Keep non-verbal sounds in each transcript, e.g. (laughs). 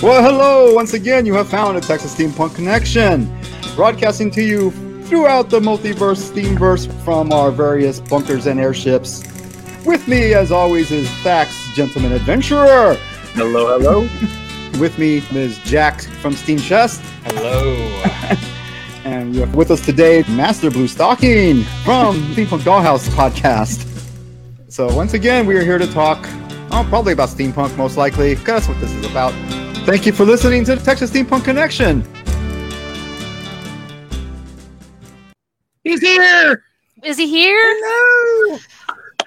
Well, hello! Once again, you have found a Texas Steampunk Connection, broadcasting to you throughout the multiverse steamverse from our various bunkers and airships. With me, as always, is Thax, Gentleman Adventurer. Hello, hello. (laughs) With me is Jack from Steam Chest. Hello. (laughs) And we have with us today Master Blue Stocking from (laughs) Steampunk Dollhouse podcast. So once again, we are here to talk, oh, probably about steampunk, most likely, 'cause that's what this is about. Thank you for listening to the Texas Steampunk Connection. He's here. Is he here? No.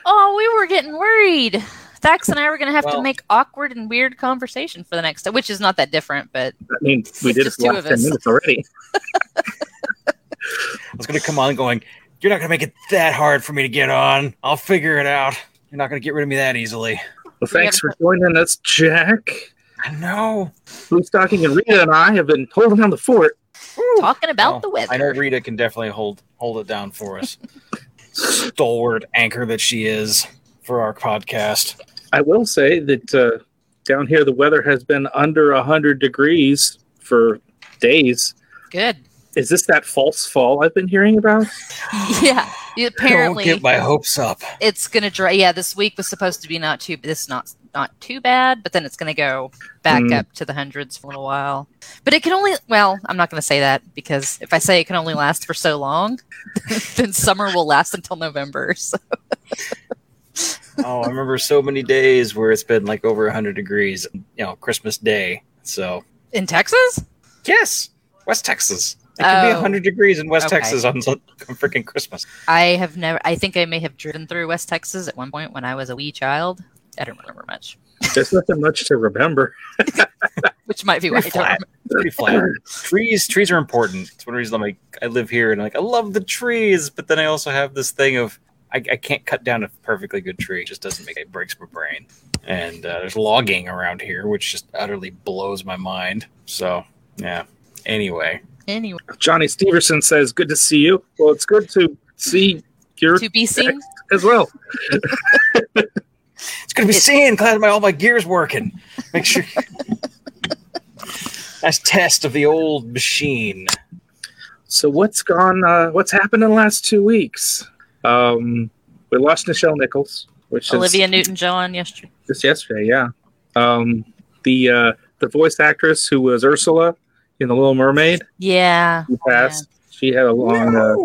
Oh, we were getting worried. Thax and I were going to have to make awkward and weird conversation for the next which is not that different, but I mean, we did it for last ten minutes already. (laughs) I was going to come on going, You're not going to make it that hard for me to get on. I'll figure it out. You're not going to get rid of me that easily. Well, thanks for joining us, Jack. I know. Blue Stocking and Rita and I have been holding down the fort. talking about Oh, the weather. I know Rita can definitely hold hold it down for us. Stalwart anchor that she is for our podcast. I will say that uh, down here the weather has been under hundred degrees for days. Good. Is this that false fall I've been hearing about? (laughs) Yeah. Apparently, Don't get my hopes up. it's going to dry. Yeah, this week was supposed to be not too. This is not not too bad, but then it's going to go back Mm. up to the hundreds for a little while. But it can only. Well, I'm not going to say that because if I say it can only last for so long, (laughs) then summer will last until November. (laughs) So. Oh, I remember so many days where it's been like over 100 degrees, you know, Christmas Day. So, In Texas? yes, West Texas. It can be Oh. 100 degrees in West Okay. Texas on, on (laughs) freaking Christmas. I have never. I think I may have driven through West Texas at one point when I was a wee child. I don't remember much, There's nothing much to remember. (laughs) which might be why I Pretty don't flat. remember. Pretty flat. trees, trees are important. It's one reason I'm like, I live here and like, I love the trees, but then I also have this thing of I, I can't cut down a perfectly good tree. It just doesn't make it breaks my brain. And uh, there's logging around here, which just utterly blows my mind. So yeah. Anyway, Anyway, Johnny Steverson says, "Good to see you." Well, it's good to see your to be seen. as well. (laughs) it's gonna be It- seeing glad my all my gears working. Make sure. nice (laughs) test of the old machine. So what's gone? Uh, what's happened in the last two weeks? Um, we lost Nichelle Nichols, which is Olivia Newton-John yesterday. just yesterday. Yeah. Um, the uh, the voice actress who was Ursula in The Little Mermaid Yeah. who passed. She had a long uh,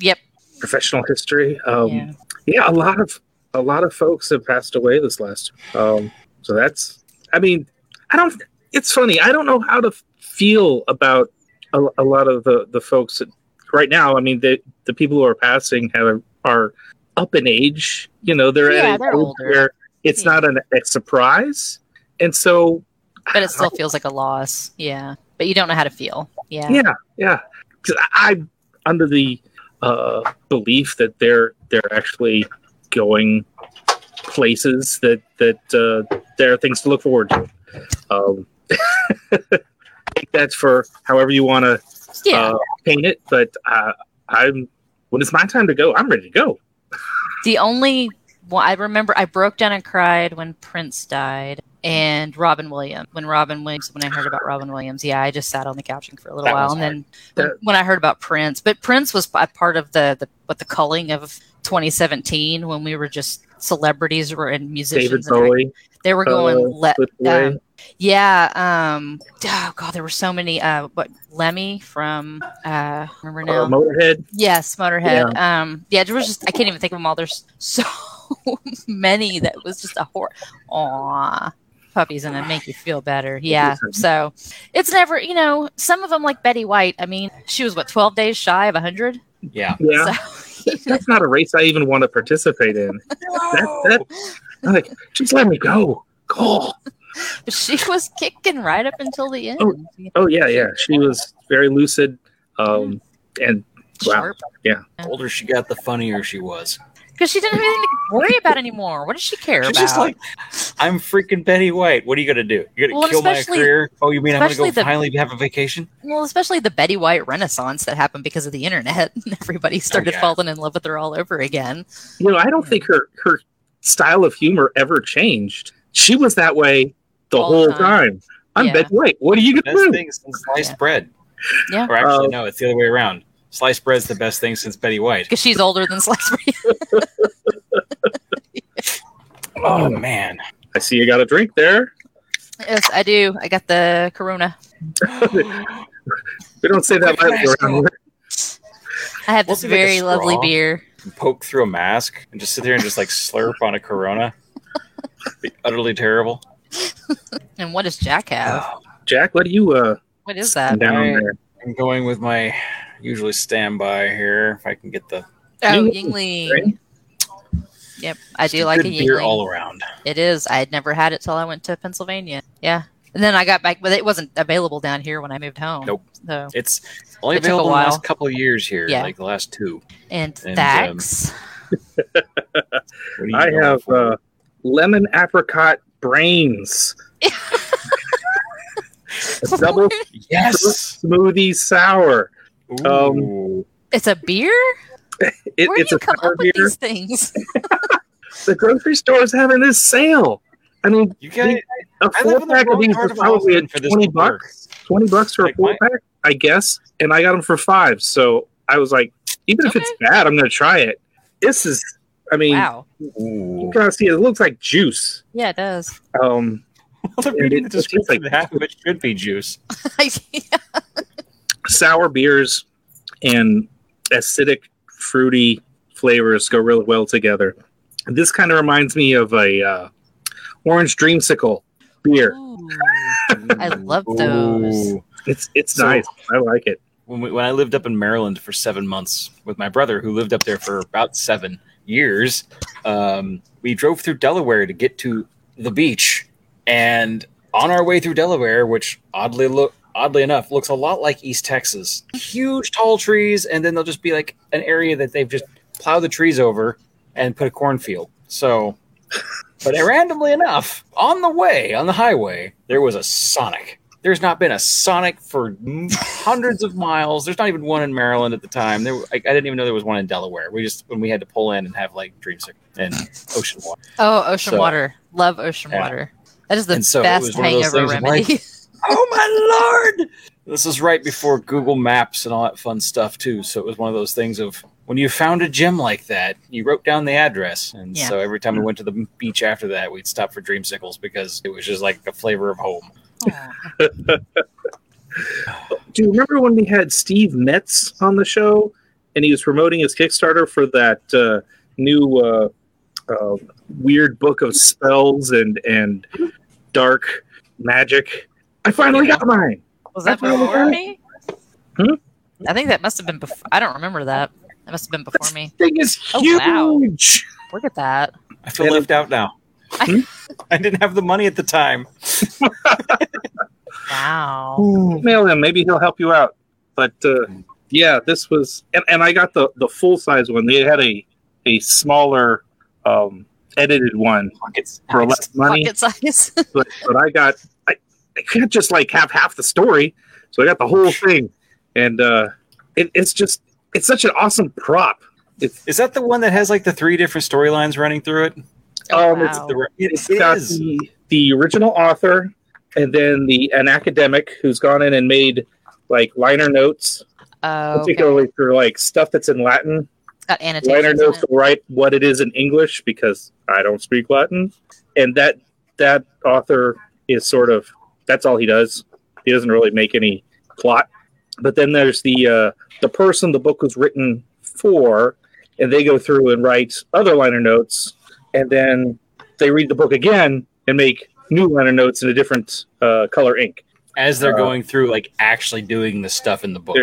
Yep. professional history. Um, yeah. yeah. a lot of a lot of folks have passed away this last. Um, so that's. I mean, I don't. It's funny. I don't know how to feel about a, a lot of the the folks that, right now. I mean, the the people who are passing have are up in age. You know, they're Yeah, at an they're age older. where it's Yeah. not an, a surprise, and so But it still feels like a loss. Yeah. But you don't know how to feel. Yeah. yeah, yeah. 'Cause I- I'm under the uh, belief that they're they're actually going places that that uh, there are things to look forward to. Um, (laughs) take that for however you want to Yeah. uh, paint it, but uh, I'm when it's my time to go, I'm ready to go. (laughs) The only one I remember, I broke down and cried when Prince died, and Robin Williams. When Robin Williams, when I heard about Robin Williams, yeah, I just sat on the couch for a little That while, and then That- when, when I heard about Prince, but Prince was a part of the the what the culling of 2017 when we were just celebrities were and David musicians. and act- they were going uh, let um, yeah um oh god there were so many uh what lemmy from uh remember now uh, Motorhead. Yes, Motorhead. Um, yeah, there was just I can't even think of them all. There's so (laughs) many that was just a horror. Aw, puppies and it make you feel better. Yeah. So it's never, you know, some of them like Betty White. I mean, she was what 12 days shy of 100. Yeah. Yeah, So, that's not a race I even want to participate in. That, that, like, just let me go. Go. but she was kicking right up until the end. Oh, Oh yeah, yeah. She was very lucid, um, and wow. Sharp. The older she got, the funnier she was. Because she didn't have anything to worry about anymore. What does she care She's about? just like, I'm freaking Betty White. What are you gonna do? You're gonna Well, kill my career? Oh, you mean I'm gonna go especially the- finally have a vacation? well, especially the Betty White renaissance that happened because of the internet. (laughs) Everybody started yeah. falling in love with her all over again. you know, I don't think her her style of humor ever changed. She was that way the All whole time. time. I'm Yeah. Betty White. What are you gonna Best do? thing since sliced bread. Yeah. Or actually, Um, no, it's the other way around. Sliced bread's the best thing since Betty White. Because she's older than sliced bread. (laughs) Oh man. I see you got a drink there. yes, I do. I got the Corona. (gasps) We don't say that lightly around here. I have Won't this be like very lovely beer. Poke through a mask and just sit there and just like slurp on a Corona. Be utterly terrible. (laughs) And what does Jack have? Jack, what do you uh What is that? down there? I'm going with my usually stand by here. If I can get the Oh, Yuengling, Yuengling. right? Yep, I Just do a like a good beer Yuengling. all around. It is. I had never had it till I went to Pennsylvania. Yeah. And then I got back, but it wasn't available down here when I moved home. Nope. So, It's only It took a available in the last couple of years here, Yeah. like the last two. and, And, Thax. What I have uh, lemon apricot brains. (laughs) a double yes. smoothie sour. Um, it's a beer? (laughs) It, Where do it's you a come sour up with these things? (laughs) The grocery store is having this sale. I mean, you guys, a I four live the pack of these part was probably at for twenty to bucks. Twenty bucks for Like a four my- pack, I guess. And I got them for five. So I was like, even if it's bad, I'm going to try it. This is, I mean, wow. you Ooh. gotta see it. It looks like juice. Yeah, it does. Um, (laughs) Well, And reading it- the description, like- half of it should be juice. Sour beers and acidic, fruity flavors go really well together. This kind of reminds me of a uh, orange dreamsicle beer. Ooh. I love those. Ooh. It's it's So- nice. I like it. When, we, when I lived up in Maryland for seven months with my brother, who lived up there for about seven years, um, we drove through Delaware to get to the beach. And on our way through Delaware, which oddly look oddly enough looks a lot like East Texas, huge tall trees, and then they'll just be like an area that they've just plowed the trees over and put a cornfield. So, but randomly enough, on the way on the highway, there was a Sonic. There's not been a Sonic for hundreds of miles. There's not even one in Maryland at the time. There, I, I didn't even know there was one in Delaware. We just when we had to pull in and have like dreamsicle and ocean water. Oh, ocean So- water. Love ocean Yeah. water. That is the so best was one of those hangover remedy. (laughs) Oh my lord! This is right before Google Maps and all that fun stuff too. So it was one of those things of when you found a gym like that, you wrote down the address, and Yeah. so every time we went to the beach after that, we'd stop for dreamsicles because it was just like a flavor of home. Aw. Do you remember when we had Steve Metz on the show and he was promoting his Kickstarter for that uh, new uh, uh, weird book of spells and and dark magic? I finally got mine. Was that That's before me? Hmm? I think that must have been before. I don't remember that. That must have been before me. Thing is Oh, huge. wow. Look at that. I feel left out now. Hmm? (laughs) I didn't have the money at the time. (laughs) Wow. Mail him. Maybe he'll help you out. But uh, yeah, this was, and, and I got the the full size one. They had a a smaller um, edited one Pockets. for less money. Pocket size. (laughs) but but I got I, I can't just like have half the story, so I got the whole thing, and uh, it, it's just it's such an awesome prop. It's Is that the one that has like the three different storylines running through it? Oh, Um, it's. The, it, it's it got is. the the original author, and then the an academic who's gone in and made like liner notes, Oh, okay. particularly for like stuff that's in Latin. It's got Liner annotations. in notes it. will write what it is in English because I don't speak Latin, and that that author is sort of that's all he does. He doesn't really make any plot. But then there's the uh, the person the book was written for, and they go through and write other liner notes, and then they read the book again and make new liner notes in a different uh, color ink. as they're Uh, going through like actually doing the stuff in the book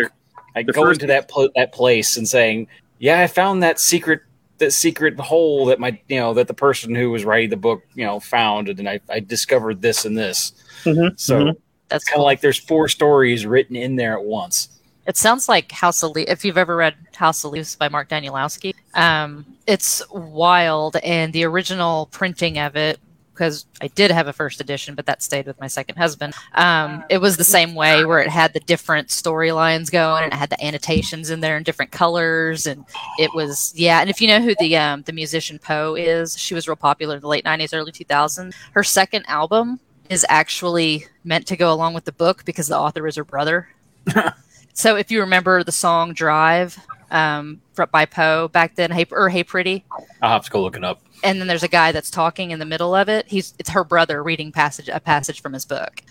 like going to that pl- that place and saying yeah i found that secret that secret hole that my you know that the person who was writing the book you know found and i, I discovered this and this Mhm, so mhm. That's kind of cool. like there's four stories written in there at once It sounds like House of Leaves. If you've ever read House of Leaves by Mark Danielewski, um, it's wild. And the original printing of it, because I did have a first edition, but that stayed with my second husband. Um, it was the same way where it had the different storylines going, and it had the annotations in there in different colors, and it was yeah. And if you know who the um, the musician Poe is, she was real popular in the late '90s, early 2000s. Her second album is actually meant to go along with the book because the author is her brother. (laughs) so if you remember the song Drive um, by Poe back then, hey, or Hey Pretty, I'll have to go look it up. and then there's a guy that's talking in the middle of it. He's it's her brother reading passage a passage from his book.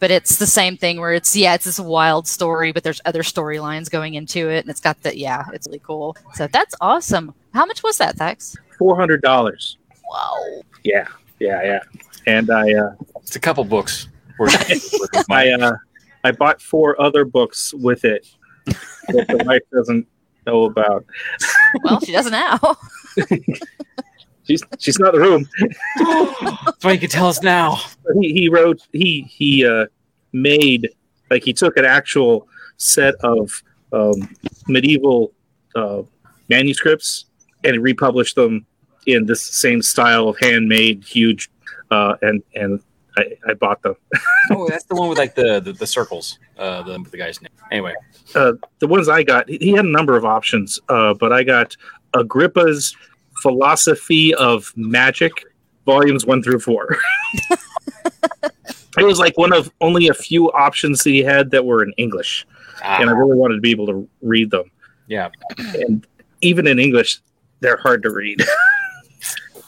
But it's the same thing where it's yeah, it's this wild story, but there's other storylines going into it, and it's got the yeah, it's really cool. So that's awesome. How much was that, Thax? Four hundred dollars. Wow. Yeah, yeah, yeah. And I, uh, It's a couple books. worth- (laughs) worth of I, uh, I bought four other books with it (laughs) that the wife doesn't know about. Well, she doesn't now. (laughs) She's she's not in the room. That's why you can tell us now. He he wrote he he uh, made like he took an actual set of um, medieval uh, manuscripts and republished them in this same style of handmade huge uh, and and I, I bought them. Oh, that's the one with like the the, the circles. Uh, the the guy's name. Anyway, uh, the ones I got, he he had a number of options, uh, but I got Agrippa's Philosophy of Magic, volumes one through four. (laughs) it was like one of only a few options that he had that were in English, and I ah, really wanted to be able to read them. yeah. And even in English, they're hard to read.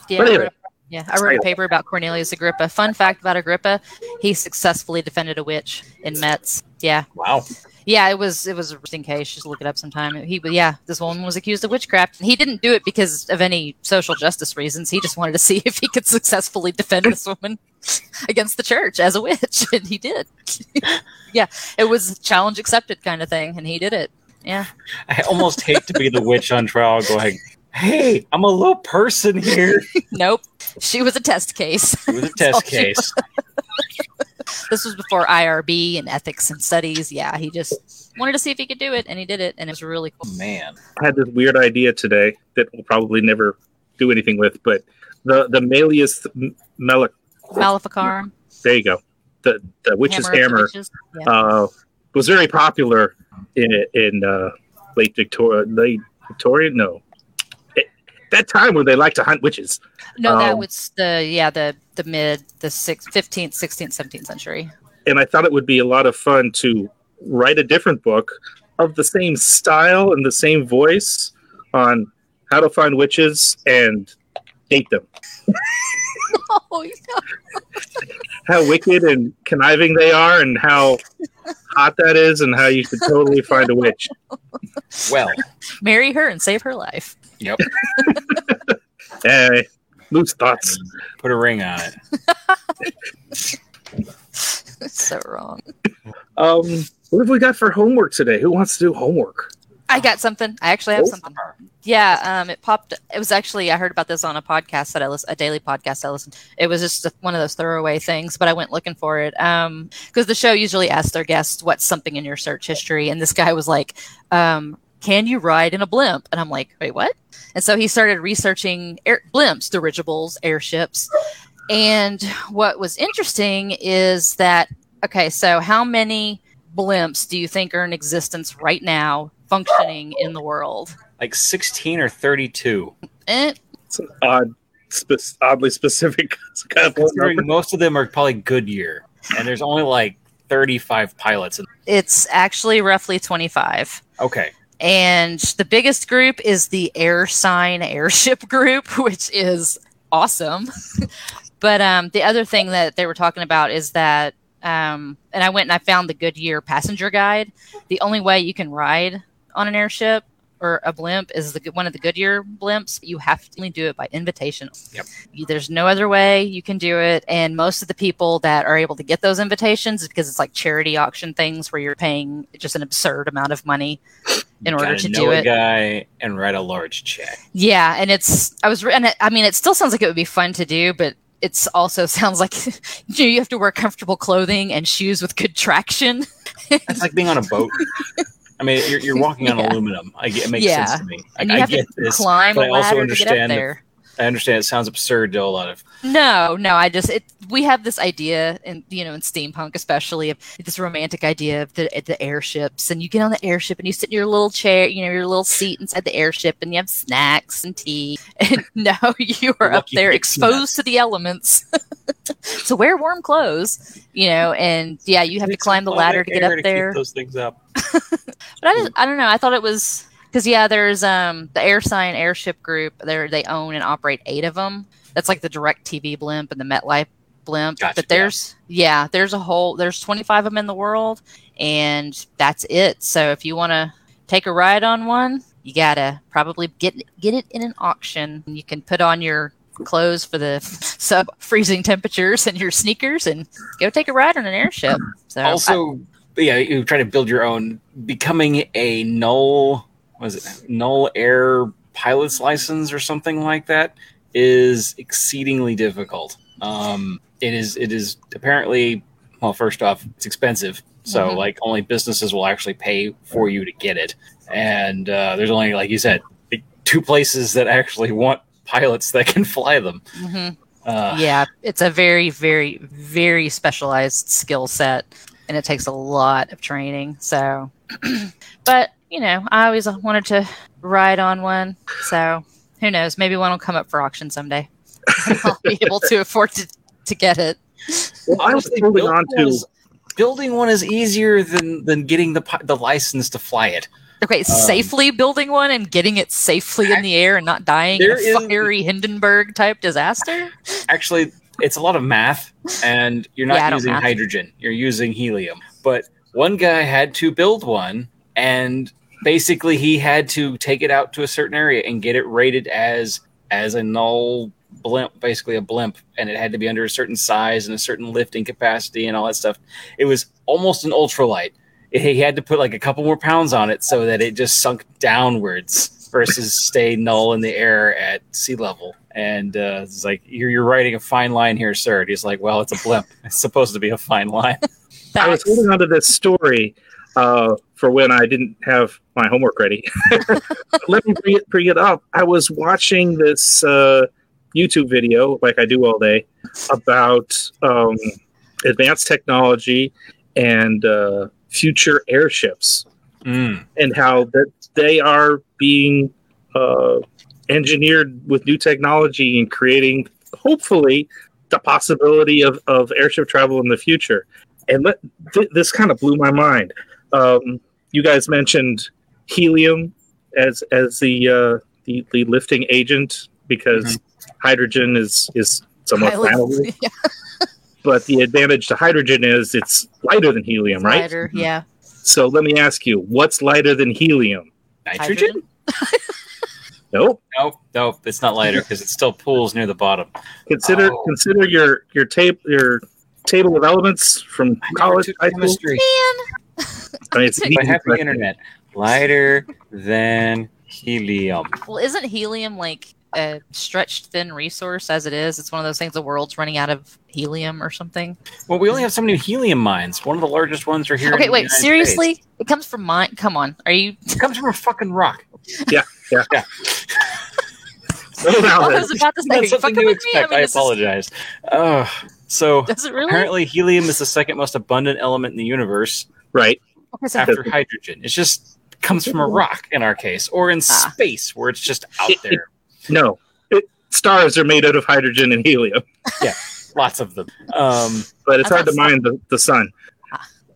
Yeah, But anyway. Yeah, I wrote a paper about Cornelius Agrippa. Fun fact about Agrippa: he successfully defended a witch in Metz. Yeah, Wow. yeah, it was it was a interesting case. Just look it up sometime. He, but yeah, this woman was accused of witchcraft. He didn't do it because of any social justice reasons. He just wanted to (laughs) see if he could successfully defend this woman (laughs) against the church as a witch, (laughs) and he did. yeah, it was challenge accepted kind of thing, and he did it. Yeah, I almost hate to be the witch on trial going, hey, I'm a little person here. nope, she was a test case. It was a test (laughs) she case. this was before IRB and ethics and studies. Yeah, he just wanted to see if he could do it, and he did it, and it was really cool. Man. I had this weird idea today that we'll probably never do anything with, but the the Malleus Melic. Maleficarum, There you go. The the witch's of the hammer. Witches. Yeah. uh, was very popular in in uh, late Victoria, late Victorian. No, At that time when they like to hunt witches. no, that um, was the yeah the the mid the sixth, fifteenth, sixteenth, seventeenth century. And I thought it would be a lot of fun to write a different book of the same style and the same voice on how to find witches and date them. (laughs) Oh, yeah. How wicked and conniving they are, and how hot that is, and how you should totally find a witch. (laughs) Well, marry her and save her life. yep. (laughs) Hey, loose thoughts. Put a ring on it. (laughs) so wrong. Um, what have we got for homework today? Who wants to do homework? I got something. I actually have Oh. something. Yeah, um, it popped. It was actually I heard about this on a podcast that I listen, a daily podcast I listened. It was just one of those throwaway things, but I went looking for it um, because the show usually asks their guests what's something in your search history, and this guy was like, um, "Can you ride in a blimp?" And I'm like, "Wait, what?" And so he started researching air, blimps, dirigibles, airships, and what was interesting is that okay, so how many blimps do you think are in existence right now, functioning in the world? Like 16 or 32. Eh, It's an odd, spe- oddly specific (laughs) kind of Considering most of them are probably Goodyear. And there's only like 35 pilots. In- it's actually roughly 25. okay. And the biggest group is the Air Sign Airship (laughs) Group, which is awesome. (laughs) but um, the other thing that they were talking about is that, um, and I went and I found the Goodyear passenger guide. The only way you can ride on an airship or a blimp is the one of the Goodyear blimps. You have to only do it by invitation. Yep. You- There's no other way you can do it, and most of the people that are able to get those invitations is because it's like charity auction things where you're paying just an absurd amount of money in You order to know do a it. guy and write a large check. Yeah, and it's I was and it, I mean it still sounds like it would be fun to do, but it's also (laughs) sounds like you, know, you have to wear comfortable clothing and shoes with good traction. It's like being on a boat. (laughs) I mean, you're, you're walking on (laughs) Yeah. aluminum. I get, it makes Yeah. sense to me. You I get this. climb but I also ladder to get up understand that-. I understand it sounds absurd to a lot of. No, no, I just it, we have this idea, and you know, in steampunk especially, of this romantic idea of the the airships, and you get on the airship and you sit in your little chair, you know, your little seat inside the airship, and you have snacks and tea, (laughs) and no, (laughs) you are up there exposed nuts. to the elements. So wear warm clothes, you know, and yeah, you have to climb the a lot of ladder to get up keep there. those things up. (laughs) But I just, I don't know. I thought it was because yeah, there's um the AirSign Airship Group. They they own and operate eight of them. That's like the DirecTV blimp and the MetLife blimp. Gotcha, but there's yeah. there's a whole there's 25 of them in the world, and that's it. So if you want to take a ride on one, you gotta probably get get it in an auction. You can put on your clothes for the (laughs) sub freezing temperatures and your sneakers and go take a ride on an airship. So I- also yeah you try to build your own becoming a null was it null air pilot's license or something like that is exceedingly difficult um it is it is apparently well first off it's expensive so Mhm. like only businesses will actually pay for you to get it and uh, there's only like you said two places that actually want pilots that can fly them Mhm. uh, yeah, it's a very, very, very specialized skill set, and it takes a lot of training. So, (clears throat) but you know, I always wanted to ride on one. So, who knows? Maybe one will come up for auction someday. (laughs) I'll be able to afford to, to get it. Well, I was Honestly, holding building on one to. is- building one is easier than than getting the the license to fly it. Okay, um, safely building one and getting it safely in the air and not dying in a is- fiery Hindenburg type disaster. Actually, it's a lot of math, and you're not Yeah, using hydrogen. You're using helium. But one guy had to build one, and basically he had to take it out to a certain area and get it rated as as a null blimp, basically a blimp, and it had to be under a certain size and a certain lifting capacity and all that stuff. It was almost an ultralight. He had to put like a couple more pounds on it so that it just sunk downwards versus stay null in the air at sea level. And uh, it's like you're, you're writing a fine line here, sir. And he's like, well, it's a blimp. (laughs) It's supposed to be a fine line. (laughs) I was holding on to this story uh, for when I didn't have my homework ready. (laughs) Let me bring it, bring it up. I was watching this uh, YouTube video, like I do all day, about um, advanced technology and uh, future airships Mm. and how that they are being uh, engineered with new technology and creating, hopefully, the possibility of, of airship travel in the future. And let, th- this kind of blew my mind. Um, you guys mentioned helium as as the uh, the, the lifting agent because hydrogen is is somewhat flammable. (laughs) yeah, But the advantage to hydrogen is it's lighter than helium, right? lighter, yeah. So let me ask you, what's lighter than helium? Nitrogen? (laughs) Nope. Nope, nope. It's not lighter because it still pools near the bottom. Consider Oh. consider your your tape your table of elements from I college, high school. chemistry. (laughs) I mean, it's (laughs) an I have the internet. Lighter than helium. Well, isn't helium like a stretched thin resource as it is? It's one of those things the world's running out of helium or something. Well, we only have so many helium mines. One of the largest ones are here. okay, in wait, United seriously? States. It comes from mine. Come on, are you? It comes from a fucking rock. (laughs) Yeah, yeah, (laughs) I there. was about to say, are That's you something fucking to? I expect. mean, I this is- apologize. Ugh. so (laughs) really? apparently, helium is the second most abundant element in the universe Right. Okay, after hydrogen. It just comes from a rock in our case, or in Ah. space where it's just out It- there. No. It, stars are made out of hydrogen and helium, (laughs) Yeah, Lots of them. Um, but it's hard to mine the, the sun.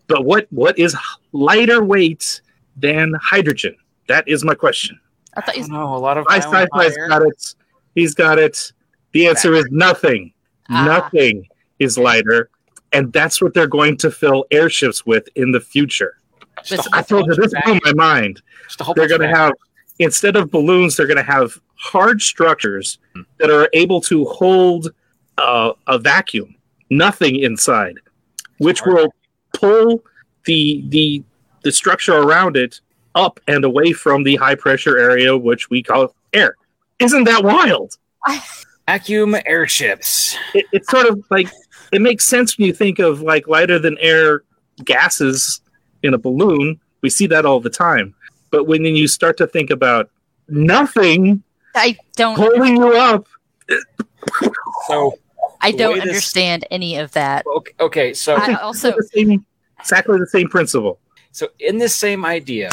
But what what is lighter weight than hydrogen? That is my question. I thought I you. don't know. A lot of My violent sci-fi's fire. got it. He's got it. The answer is nothing. Ah. Nothing is lighter, and that's what they're going to fill airships with in the future. Just a Listen, whole I told you this of blew my mind. Just a whole They're going to have instead of balloons, they're going to have hard structures that are able to hold uh, a vacuum, nothing inside, which will pull the the the structure around it up and away from the high pressure area, which we call air. Isn't that wild? (laughs) vacuum airships. It, it's sort of like it makes sense when you think of like lighter than air gases in a balloon. We see that all the time. But when you start to think about nothing I don't. holding you up, So I don't way this- understand any of that. okay, okay so I also. the same, exactly the same principle. So, in this same idea,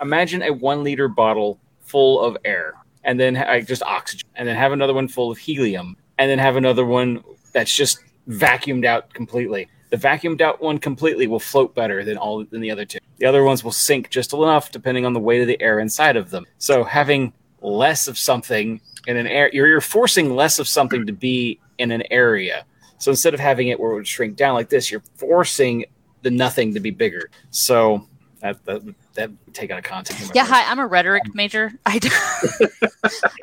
imagine a one liter bottle full of air, and then ha- just oxygen, and then have another one full of helium, and then have another one that's just vacuumed out completely. The vacuumed out one completely will float better than all than the other two. The other ones will sink just enough depending on the weight of the air inside of them. So having less of something in an air, you're, you're forcing less of something to be in an area. So instead of having it where it would shrink down like this, you're forcing the nothing to be bigger. So that that, that take out of context. Yeah, hi. I'm a rhetoric major. (laughs) I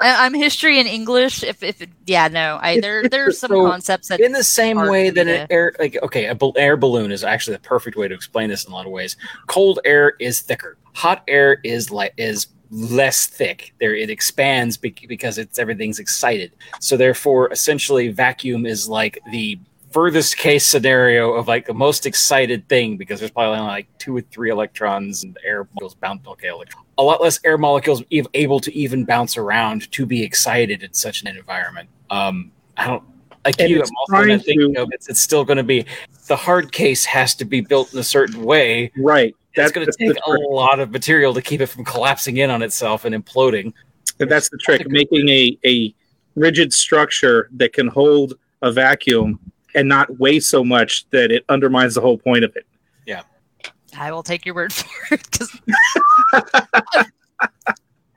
I'm history and English. If if yeah, no, I there there's some So, concepts that in the same way that an to- air like okay a bal- air balloon is actually the perfect way to explain this in a lot of ways cold air is thicker hot air is like is less thick there it expands bec- because it's everything's excited so therefore essentially vacuum is like the furthest case scenario of like the most excited thing because there's probably only like two or three electrons and air molecules bounce okay a lot less air molecules able to even bounce around to be excited in such an environment. Um i don't like And you i'm also trying thinking to- of it's, it's still going to be the hard case has to be built in a certain way. Right. That's going to take a lot of material to keep it from collapsing in on itself and imploding. And that's the trick, making a, a rigid structure that can hold a vacuum and not weigh so much that it undermines the whole point of it. Yeah. I will take your word for it. (laughs)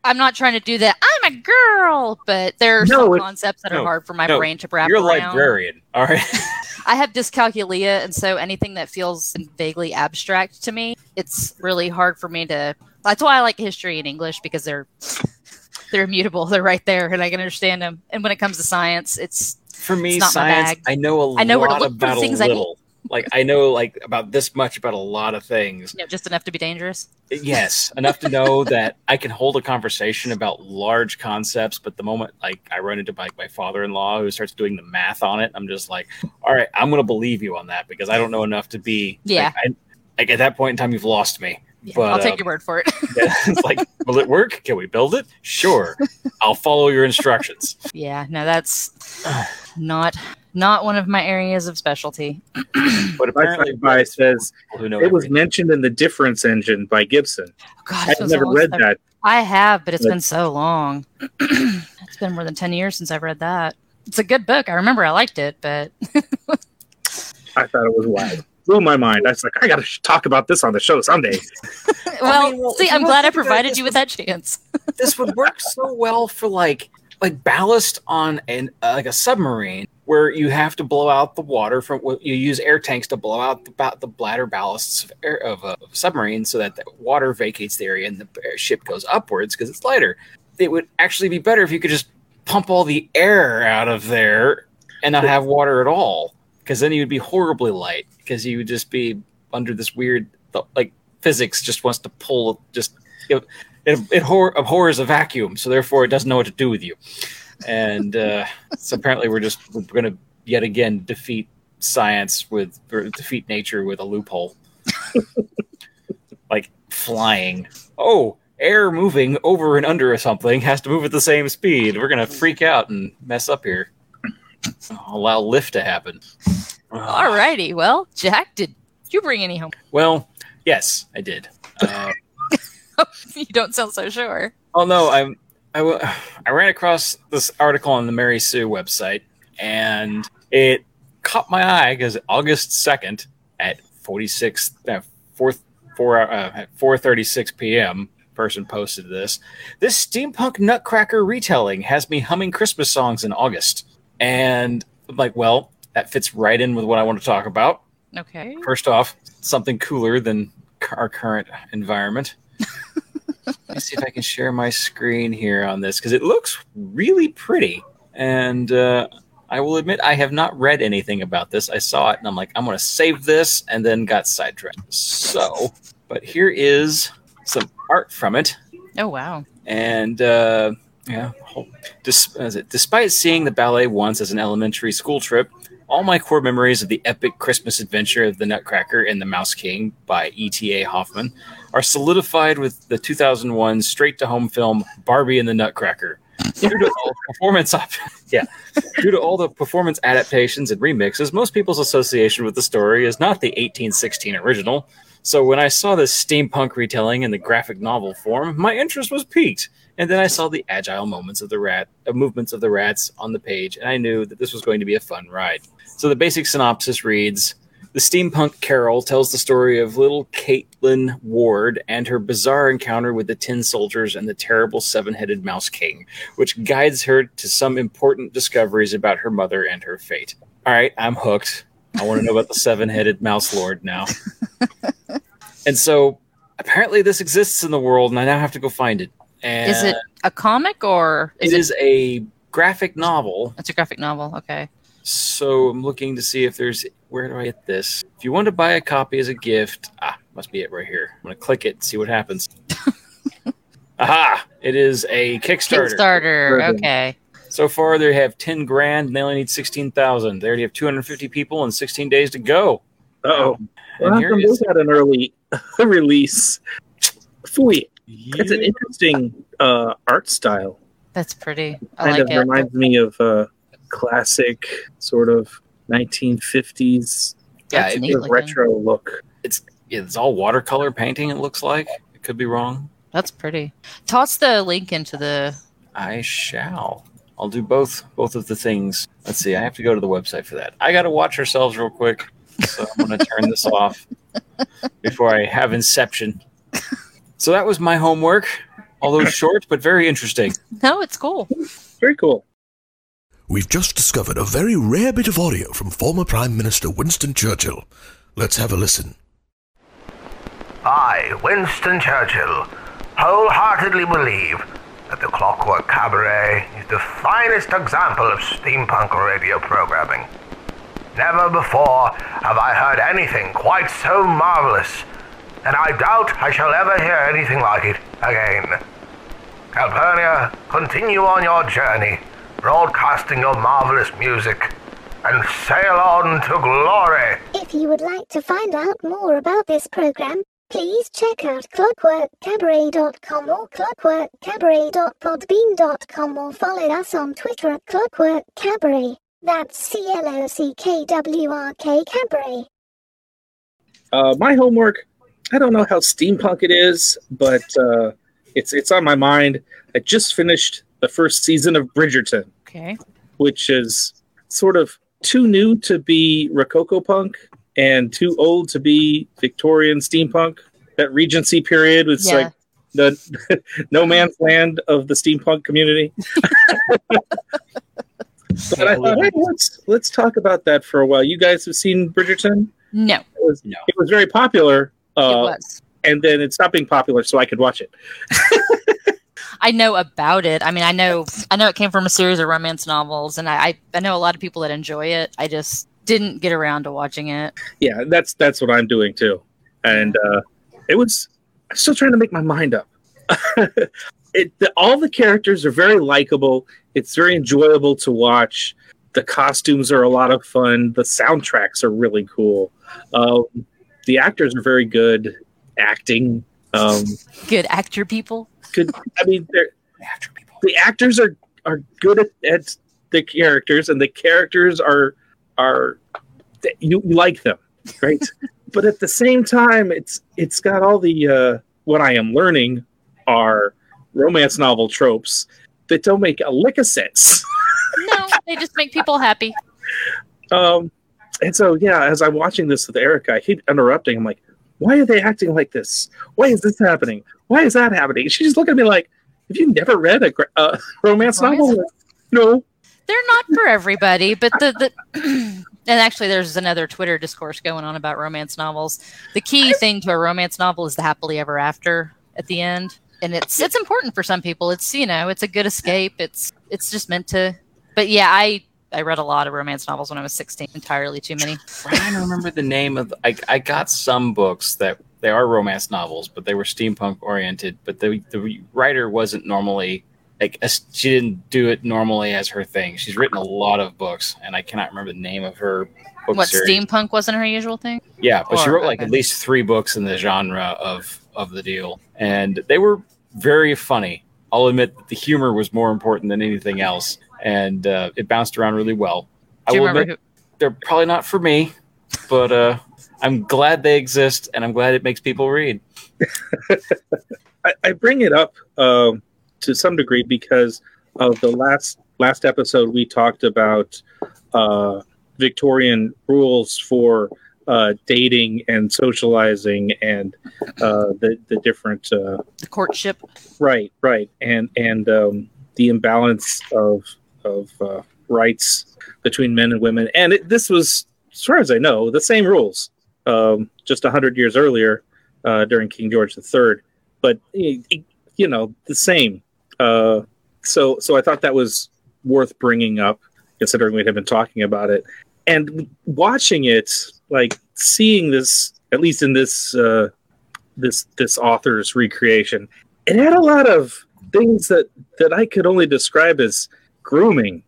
I'm not trying to do that. I'm a girl, but there are No, some it- concepts that no, are hard for my no, brain to wrap you're a librarian all right (laughs) I have dyscalculia, and so anything that feels vaguely abstract to me, it's really hard for me to. That's why I like history and English because they're (laughs) they're immutable. They're right there, and I can understand them. And when it comes to science, it's for me It's not my science i know a I know to lot about a little. Like i know like about this much about a lot of things. You know just enough to be dangerous. yes enough to know (laughs) that i can hold a conversation about large concepts but the moment like i run into my, my father-in-law who starts doing the math on it i'm just like all right i'm gonna believe you on that because i don't know enough to be Yeah. like, I, like at that point in time you've lost me Yeah, But, I'll take um, your word for it. (laughs) Yeah, it's like will it work can we build it sure (laughs) i'll follow your instructions yeah, no, that's not not one of my areas of specialty. (clears throat) but My apparently sci-fi says people who know it was mentioned in the Difference Engine by Gibson. Oh, God, I've it's never read since that. I have, but it's But- been so long. (clears throat) it's been more than ten years since I've read that. It's a good book. I remember I liked it, but (laughs) I thought it was wild. Blew my mind. I was like, I got to talk about this on the show someday. (laughs) well, mean, well, see, I'm glad I think about it, provided you with that chance. (laughs) this would work so well for like like ballast on an uh, like a submarine where you have to blow out the water from you use air tanks to blow out the, the bladder ballasts of, air, of a submarine so that the water vacates the area and the ship goes upwards because it's lighter it would actually be better if you could just pump all the air out of there and not have water at all because then you'd be horribly light because you would just be under this weird like physics just wants to pull just it, it hor- abhors a vacuum, so therefore it doesn't know what to do with you. And uh, (laughs) so apparently we're just we're going to yet again defeat science with or defeat nature with a loophole, (laughs) like flying. Oh, air moving over and under or something has to move at the same speed. We're going to freak out and mess up here. Allow lift to happen. Alrighty, well, Jack, did you bring any home? Well, yes, I did. (laughs) Uh, you don't sound so sure. Oh no, I'm I, w- I ran across this article on the Mary Sue website, and it caught my eye because August second at forty six uh, four four uh, at four thirty six p.m. Person posted this. This steampunk nutcracker retelling has me humming Christmas songs in August, and I'm like, well, that fits right in with what I want to talk about. Okay. First off, something cooler than our current environment. (laughs) Let me see if I can share my screen here on this because it looks really pretty. And uh, I will admit, I have not read anything about this. I saw it and I'm like, I'm going to save this and then got sidetracked. So, but here is some art from it. Oh wow. And uh, yeah, as it, despite seeing the ballet once as an elementary school trip, all my core memories of the epic Christmas adventure of the Nutcracker and the Mouse King by E.T.A. Hoffmann are solidified with the 2001 straight to home film Barbie and the Nutcracker. Due to all performance op- (laughs) yeah, due to all the performance adaptations and remixes, most people's association with the story is not the 1816 original. So when I saw this steampunk retelling in the graphic novel form, my interest was piqued. And then I saw the agile moments of the rat, uh, movements of the rats on the page, and I knew that this was going to be a fun ride. So the basic synopsis reads The steampunk Carol tells the story of little Caitlin Ward and her bizarre encounter with the tin soldiers and the terrible seven headed mouse king, which guides her to some important discoveries about her mother and her fate. All right, I'm hooked. I want to know about the seven headed mouse lord now. (laughs) and so apparently this exists in the world, and I now have to go find it. And Is it a comic or is it is a graphic novel. It's a graphic novel. Okay. So I'm looking to see if there's where do I get this? If you want to buy a copy as a gift, ah, must be it right here. I'm gonna click it and see what happens. (laughs) Aha! It is a Kickstarter. Kickstarter. Okay. So far, they have 10 grand. And they only need 16,000. They already have 250 people and 16 days to go. Uh-oh. And Well, how here come is- got (laughs) an early release? Phooey. It's an interesting uh, art style. That's pretty. I Kind like of it. reminds me of a classic sort of 1950s yeah, That's it- neat. sort of retro look. It's it's all watercolor painting. It looks like. It could be wrong. That's pretty. Toss the link into the. I shall. I'll do both both of the things. Let's see. I have to go to the website for that. I got to watch ourselves real quick. So I'm going to turn this (laughs) off before I have Inception. So that was my homework. Although (laughs) short, but very interesting. No, it's cool. Very cool. We've just discovered a very rare bit of audio from former Prime Minister Winston Churchill. Let's have a listen. I, Winston Churchill, wholeheartedly believe that the Clockwork Cabaret is the finest example of steampunk radio programming. Never before have I heard anything quite so marvelous, and I doubt I shall ever hear anything like it again. Calpurnia, continue on your journey, broadcasting your marvelous music, and sail on to glory. If you would like to find out more about this program, please check out clockworkcabaret.com or clockworkcabaret.podbean.com or follow us on Twitter at clockworkcabaret. That's C-L-O-C-K-W-R-K Cabaret. Uh, my homework, I don't know how steampunk it is, but uh, it's it's on my mind. I just finished the first season of Bridgerton, Okay. which is sort of too new to be Rococo punk and too old to be Victorian steampunk. That Regency period was Yeah. like the (laughs) no man's land of the steampunk community. (laughs) but I thought, hey, let's let's talk about that for a while. You guys have seen Bridgerton? No, It was, No. it was very popular. it Uh, was. and then it stopped being popular, so I could watch it. (laughs) I know about it. I mean, I know I know it came from a series of romance novels, and I I, I know a lot of people that enjoy it. I just didn't get around to watching it. Yeah, that's that's what I'm doing too. And uh, it was I'm still trying to make my mind up. (laughs) it the, all the characters are very likable. It's very enjoyable to watch. The costumes are a lot of fun. The soundtracks are really cool. Um, the actors are very good acting. Um, Good actor people. Good. I mean, they're After people. the actors are are good at, at the characters and the characters are are you, you like them right (laughs) but at the same time it's it's got all the uh what i am learning are romance novel tropes that don't make a lick of sense No, they just make people happy. (laughs) um and so yeah as i'm watching this with erica i keep interrupting i'm like why are they acting like this why is this happening why is that happening she's just looking at me like have you never read a uh, romance Romance novel no They're not for everybody, but the the (clears throat) and actually there's another Twitter discourse going on about romance novels. The key thing to a romance novel is the happily ever after at the end. And it's it's important for some people. It's you know, it's a good escape. It's it's just meant to but yeah, I I read a lot of romance novels when I was 16, entirely too many. I trying to remember the name of. I I got some books that they are romance novels, but they were steampunk oriented. But the the writer wasn't normally like a, she didn't do it normally as her thing. She's written a lot of books, and I cannot remember the name of her book What series. steampunk wasn't her usual thing? Yeah, but she wrote like okay. at least three books in the genre of of the deal, and they were very funny. I'll admit that the humor was more important than anything else, and uh, it bounced around really well. I Do you will remember admit they're probably not for me, but uh, I'm glad they exist, and I'm glad it makes people read. (laughs) I, I bring it up um, to some degree because of the last last episode we talked about uh, Victorian rules for uh, dating and socializing and uh, the the different uh, The courtship. right right and and um, the imbalance of of uh, rights between men and women. And it, this was as far as I know the same rules um, just a hundred years earlier uh, during King George III but you know the same. Uh, so so I thought that was worth bringing up considering we had been talking about it. And watching it like seeing this at least in this uh this this author's recreation it had a lot of things that that i could only describe as grooming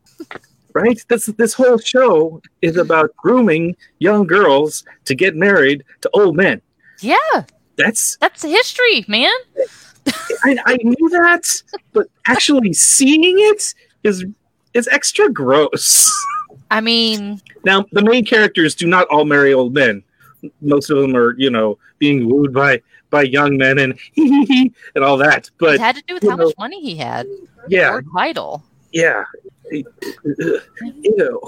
right this this whole show is about grooming young girls to get married to old men Yeah, that's that's history, man. i, I knew that but actually seeing it is is extra gross I mean, Now, the main characters do not all marry old men. Most of them are, you know, being wooed by by young men and (laughs) and all that. But it had to do with how know, much money he had. yeah, Or title. Yeah, ew.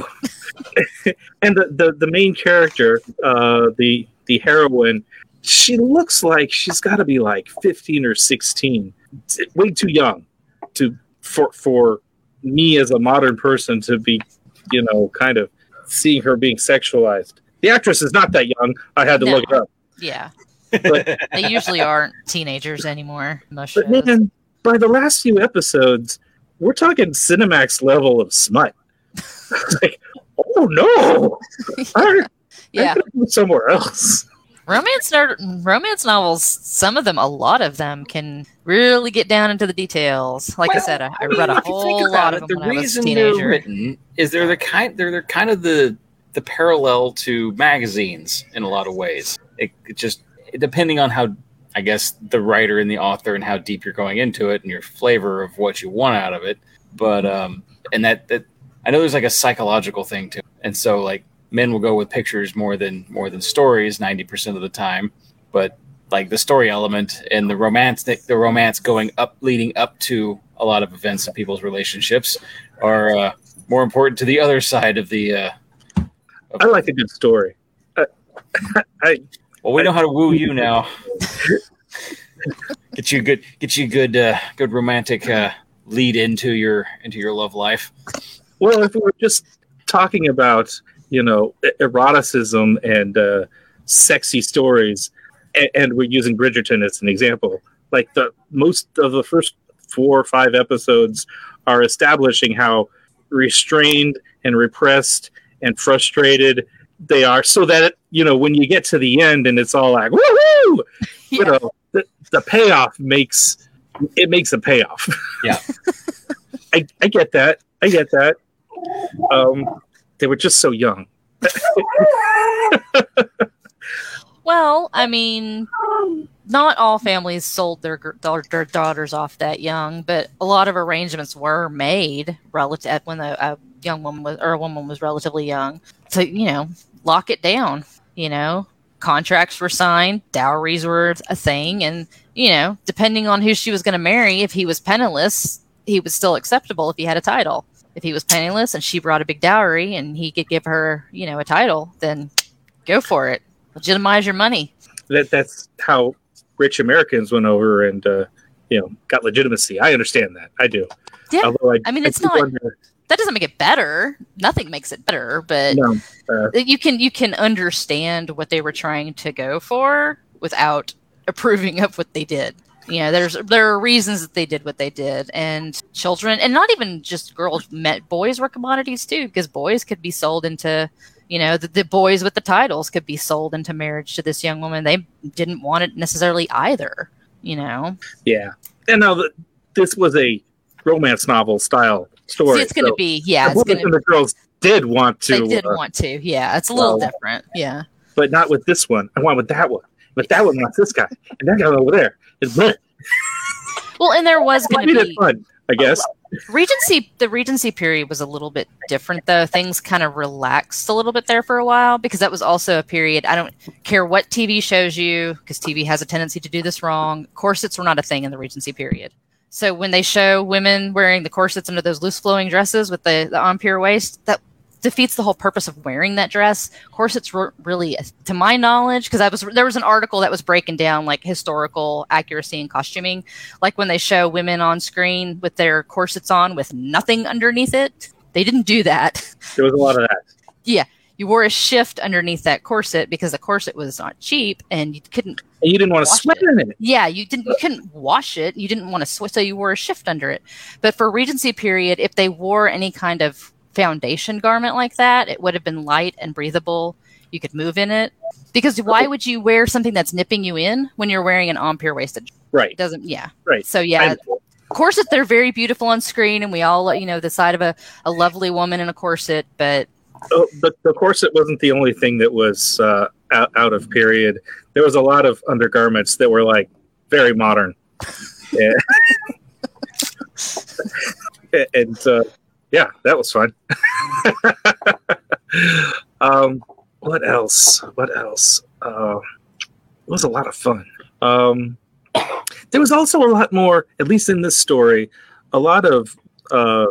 (laughs) and the, the the main character, uh, the the heroine, she looks like she's got to be like fifteen or sixteen, way too young to for for me as a modern person to be, you know, kind of seeing her being sexualized. The actress is not that young. I had to No. look it up. Yeah, But, they usually aren't teenagers anymore. But man, by the last few episodes, we're talking Cinemax level of smut. (laughs) like, oh no, I, (laughs) yeah, I could go somewhere else. romance nar- romance novels. Some of them, a lot of them, can really get down into the details. Like I said, I, I read a if you think whole about lot of them the when I was a reason teenager. they're written is they're the kind they're they're kind of the the parallel to magazines in a lot of ways. It, it just depending on how I guess the writer and the author and how deep you're going into it and your flavor of what you want out of it. But um, and that that I know there's like a psychological thing too, and so like men will go with pictures more than more than stories ninety percent of the time, but like the story element and the romance the romance going up leading up to a lot of events in people's relationships are uh, more important to the other side of the uh, I like a good story. I, (laughs) I well we know how to woo (laughs) you now. Get you good get you good uh, good romantic uh, lead into your into your love life. Well, if we were just talking about, you know, eroticism and uh, sexy stories, and, and we're using Bridgerton as an example, like the most of the first four or five episodes are establishing how restrained and repressed and frustrated they are, so that you know when you get to the end and it's all like woohoo, you know, the, the payoff makes it makes a payoff. Yeah. (laughs) I, I get that. I get that. Um, they were just so young. (laughs) Well, I mean, not all families sold their, gr- their their daughters off that young, but a lot of arrangements were made relative when a, a young woman was or a woman was relatively young. So you know, lock it down. You know, contracts were signed, dowries were a thing, and you know, depending on who she was going to marry, if he was penniless, he was still acceptable if he had a title. If he was penniless and she brought a big dowry and he could give her, you know, a title, then go for it. Legitimize your money. That that's how rich Americans went over and uh, you know got legitimacy. I understand that. I do. Yeah. Although I, I mean, it's not- wonder- That doesn't make it better. Nothing makes it better, but no, uh, you can you can understand what they were trying to go for without approving of what they did. You know, there's there are reasons that they did what they did, and children, and not even just girls. Met boys were commodities too, because boys could be sold into, you know, the, the boys with the titles could be sold into marriage to this young woman. They didn't want it necessarily either. You know, yeah. And now the, this was a romance novel style story. See, it's going to so be yeah, the it's to. and the girls did want to, They did uh, want to, yeah. It's a little well, different, yeah. but not with this one. I want with that one. But that one wants this guy, and that guy over there is bleh. Well, and there was going to be fun, I guess. Regency. The Regency period was a little bit different, though. Things kind of relaxed a little bit there for a while because that was also a period. I don't care what TV shows you because TV has a tendency to do this wrong. Corsets were not a thing in the Regency period. So when they show women wearing the corsets under those loose flowing dresses with the, the empire waist, that defeats the whole purpose of wearing that dress. Corsets were really, to my knowledge, because I was there was an article that was breaking down like historical accuracy in costuming, like when they show women on screen with their corsets on with nothing underneath it. They didn't do that. There was a lot of that. yeah, you wore a shift underneath that corset because the corset was not cheap and you couldn't And you didn't want to sweat it. in it. yeah, you didn't you couldn't wash it. You didn't want to sweat so you wore a shift under it. But for Regency period, if they wore any kind of foundation garment like that, it would have been light and breathable. You could move in it. Because why oh. would you wear something that's nipping you in when you're wearing an empire waisted? Right. It doesn't yeah. Right. So yeah, I- corset they're very beautiful on screen and we all you know the side of a, a lovely woman in a corset, but Oh, the, the corset wasn't the only thing that was uh, out, out of period. There was a lot of undergarments that were like very modern. (laughs) Yeah. and uh, yeah, that was fun. (laughs) um, what else? What else? Uh, it was a lot of fun. Um, there was also a lot more, at least in this story, a lot of uh,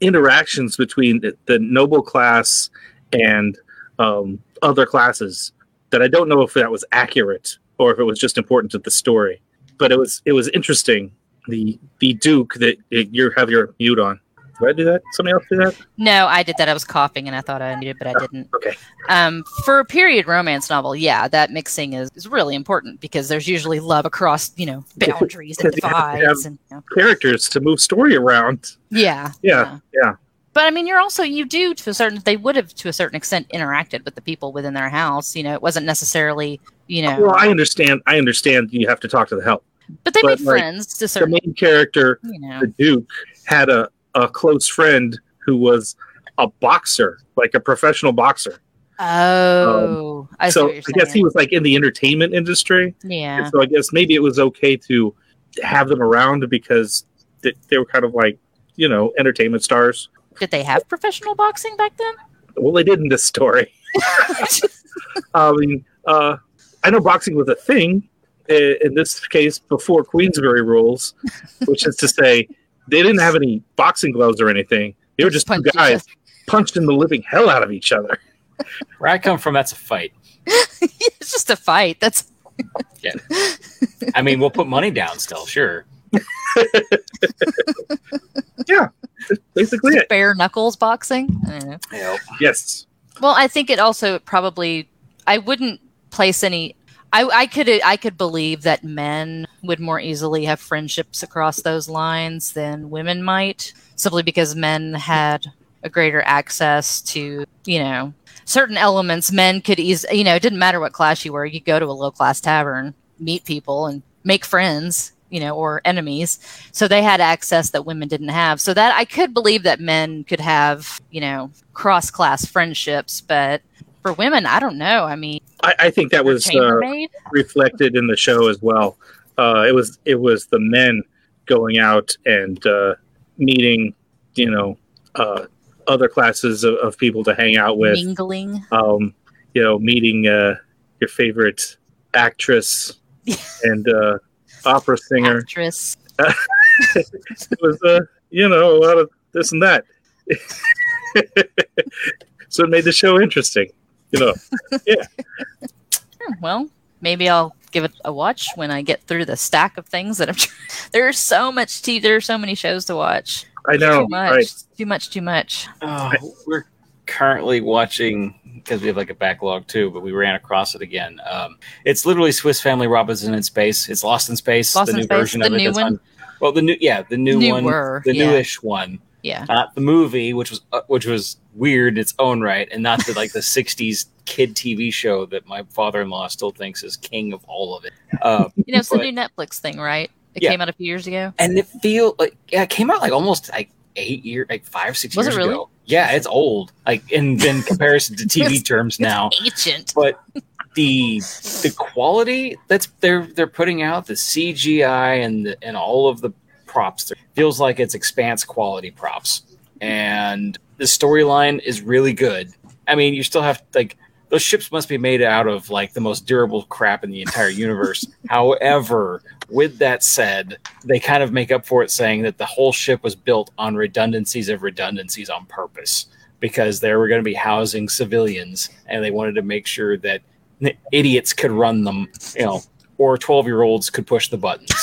interactions between the, the noble class and um, other classes that I don't know if that was accurate or if it was just important to the story. But it was it was interesting. The the Duke that you have your mute on. Did I do that? Somebody else do that? no, I did that. I was coughing and I thought I needed, but I didn't. Okay. Um, for a period romance novel, yeah, that mixing is, is really important because there's usually love across, you know, boundaries and divides and you know, Characters to move story around. yeah, Yeah, yeah. But I mean, you're also you do to a certain they would have to a certain extent interacted with the people within their house. You know, it wasn't necessarily you know, Well, I understand. I understand. You have to talk to the help. but they but, made like, friends to a The main character you know. the Duke had a, a close friend who was a boxer, like a professional boxer. Oh, um, I see so I guess he was like in the entertainment industry. yeah. And so I guess maybe it was okay to have them around because th- they were kind of like, you know, entertainment stars. Did they have professional boxing back then? Well, they did in this story. I (laughs) mean, um, uh, I know boxing was a thing i- in this case before Queensberry rules, which is to say they didn't have any boxing gloves or anything. They were just two Punch each guys punching the living hell out of each other. (laughs) Where I come from, that's a fight. (laughs) it's just a fight. That's (laughs) yeah. I mean, we'll put money down still, sure. Yeah, basically, it. bare knuckles boxing. I. Yes. Well, I think it also probably I wouldn't place any. I, I could I could believe that men would more easily have friendships across those lines than women might, simply because men had a greater access to you know certain elements. Men could easily you know it didn't matter what class you were. You go to a low class tavern, meet people, and make friends. You know, or enemies. So they had access that women didn't have. So that I could believe that men could have, you know, cross class friendships, but for women, I don't know. I mean, I, I think that was uh, reflected in the show as well. Uh, it was it was the men going out and uh, meeting, you know, uh, other classes of, of people to hang out with. mingling. Um, you know, meeting uh, your favorite actress (laughs) and uh, opera singer. Actress. (laughs) It was, uh, you know, a lot of this and that. (laughs) so it made the show interesting. You know, Hmm, Well, maybe I'll give it a watch when I get through the stack of things that I'm. Trying. (laughs) There's so much TV. There are so many shows to watch. I know, too much. right? Too much. Too much. Oh, we're currently watching because we have like a backlog too, but we ran across it again. Um, it's literally Swiss Family Robinson in space. It's Lost in Space, Lost the in new Space, version the of it. new that's one? on- well, the new, yeah, the new Newer, one, the yeah. newish one, Yeah. not the movie, which was uh, which was weird in its own right, and not the like the (laughs) '60s kid TV show that my father-in-law still thinks is king of all of it. Um, You know, it's the new Netflix thing, right? It Yeah. came out a few years ago. and it feel like yeah, it came out like almost like eight year, like five, six Was it years really? ago. Yeah, it's old. Like in, in comparison to (laughs) TV terms now, Ancient. but the the quality that's they're they're putting out, the CGI and the, and all of the props, it feels like it's Expanse quality props, and the storyline is really good. I mean, you still have like those ships must be made out of like the most durable crap in the entire universe. (laughs) However, with that said, they kind of make up for it saying that the whole ship was built on redundancies of redundancies on purpose. because they were going to be housing civilians, and they wanted to make sure that idiots could run them, you know, or twelve year olds could push the buttons.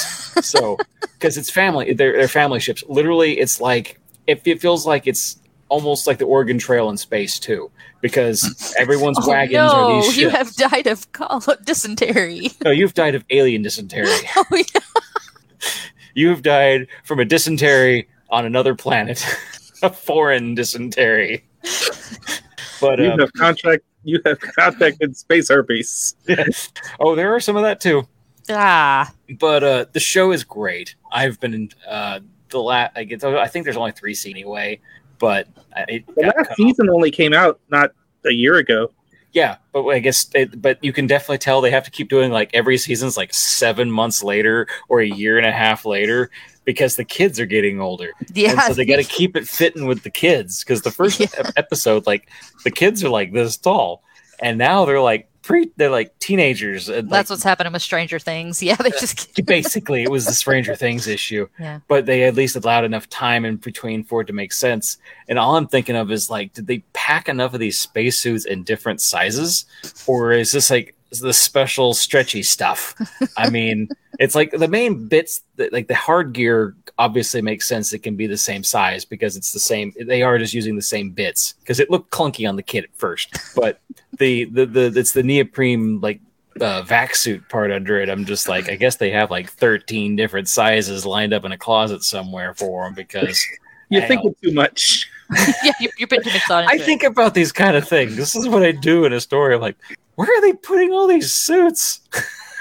So (laughs) because it's family, they're, they're family ships. Literally, it's like it, it feels like it's almost like the Oregon Trail in space too, because (laughs) everyone's Oh, wagons no, are these you have died of col- dysentery. No, you've died of alien dysentery. (laughs) oh, yeah. You've died from a dysentery on another planet, (laughs) a foreign dysentery. But You um, have contract. You have contacted space herpes. oh, there are some of that too. Ah, But uh, the show is great. I've been in uh, the last. I, get- I think there's only three seasons anyway, but it The last cut off. season only came out not a year ago. Yeah, but I guess, it, but you can definitely tell they have to keep doing like every season's like seven months later or a year and a half later because the kids are getting older. yeah. and so they got to keep it fitting with the kids because the first (laughs) Yeah. episode, like the kids are like this tall, and now they're like pre, they're like teenagers. And That's like, what's happening with Stranger Things. (laughs) Yeah, they just (laughs) basically it was the Stranger Things issue. Yeah. But they at least allowed enough time in between for it to make sense. And all I'm thinking of is like, did they pack enough of these spacesuits in different sizes, or is this like the special stretchy stuff? I mean, (laughs) it's like the main bits, that, like the hard gear, obviously makes sense. It can be the same size because it's the same. They are just using the same bits because it looked clunky on the kit at first, but the the the it's the neoprene like uh, vac suit part under it. I'm just like, I guess they have like 13 different sizes lined up in a closet somewhere for them because (laughs) You I think know. too much. (laughs) yeah, you, you're putting too much thought I it. think about these kind of things. This is what I do in a story. I'm like, where are they putting all these suits?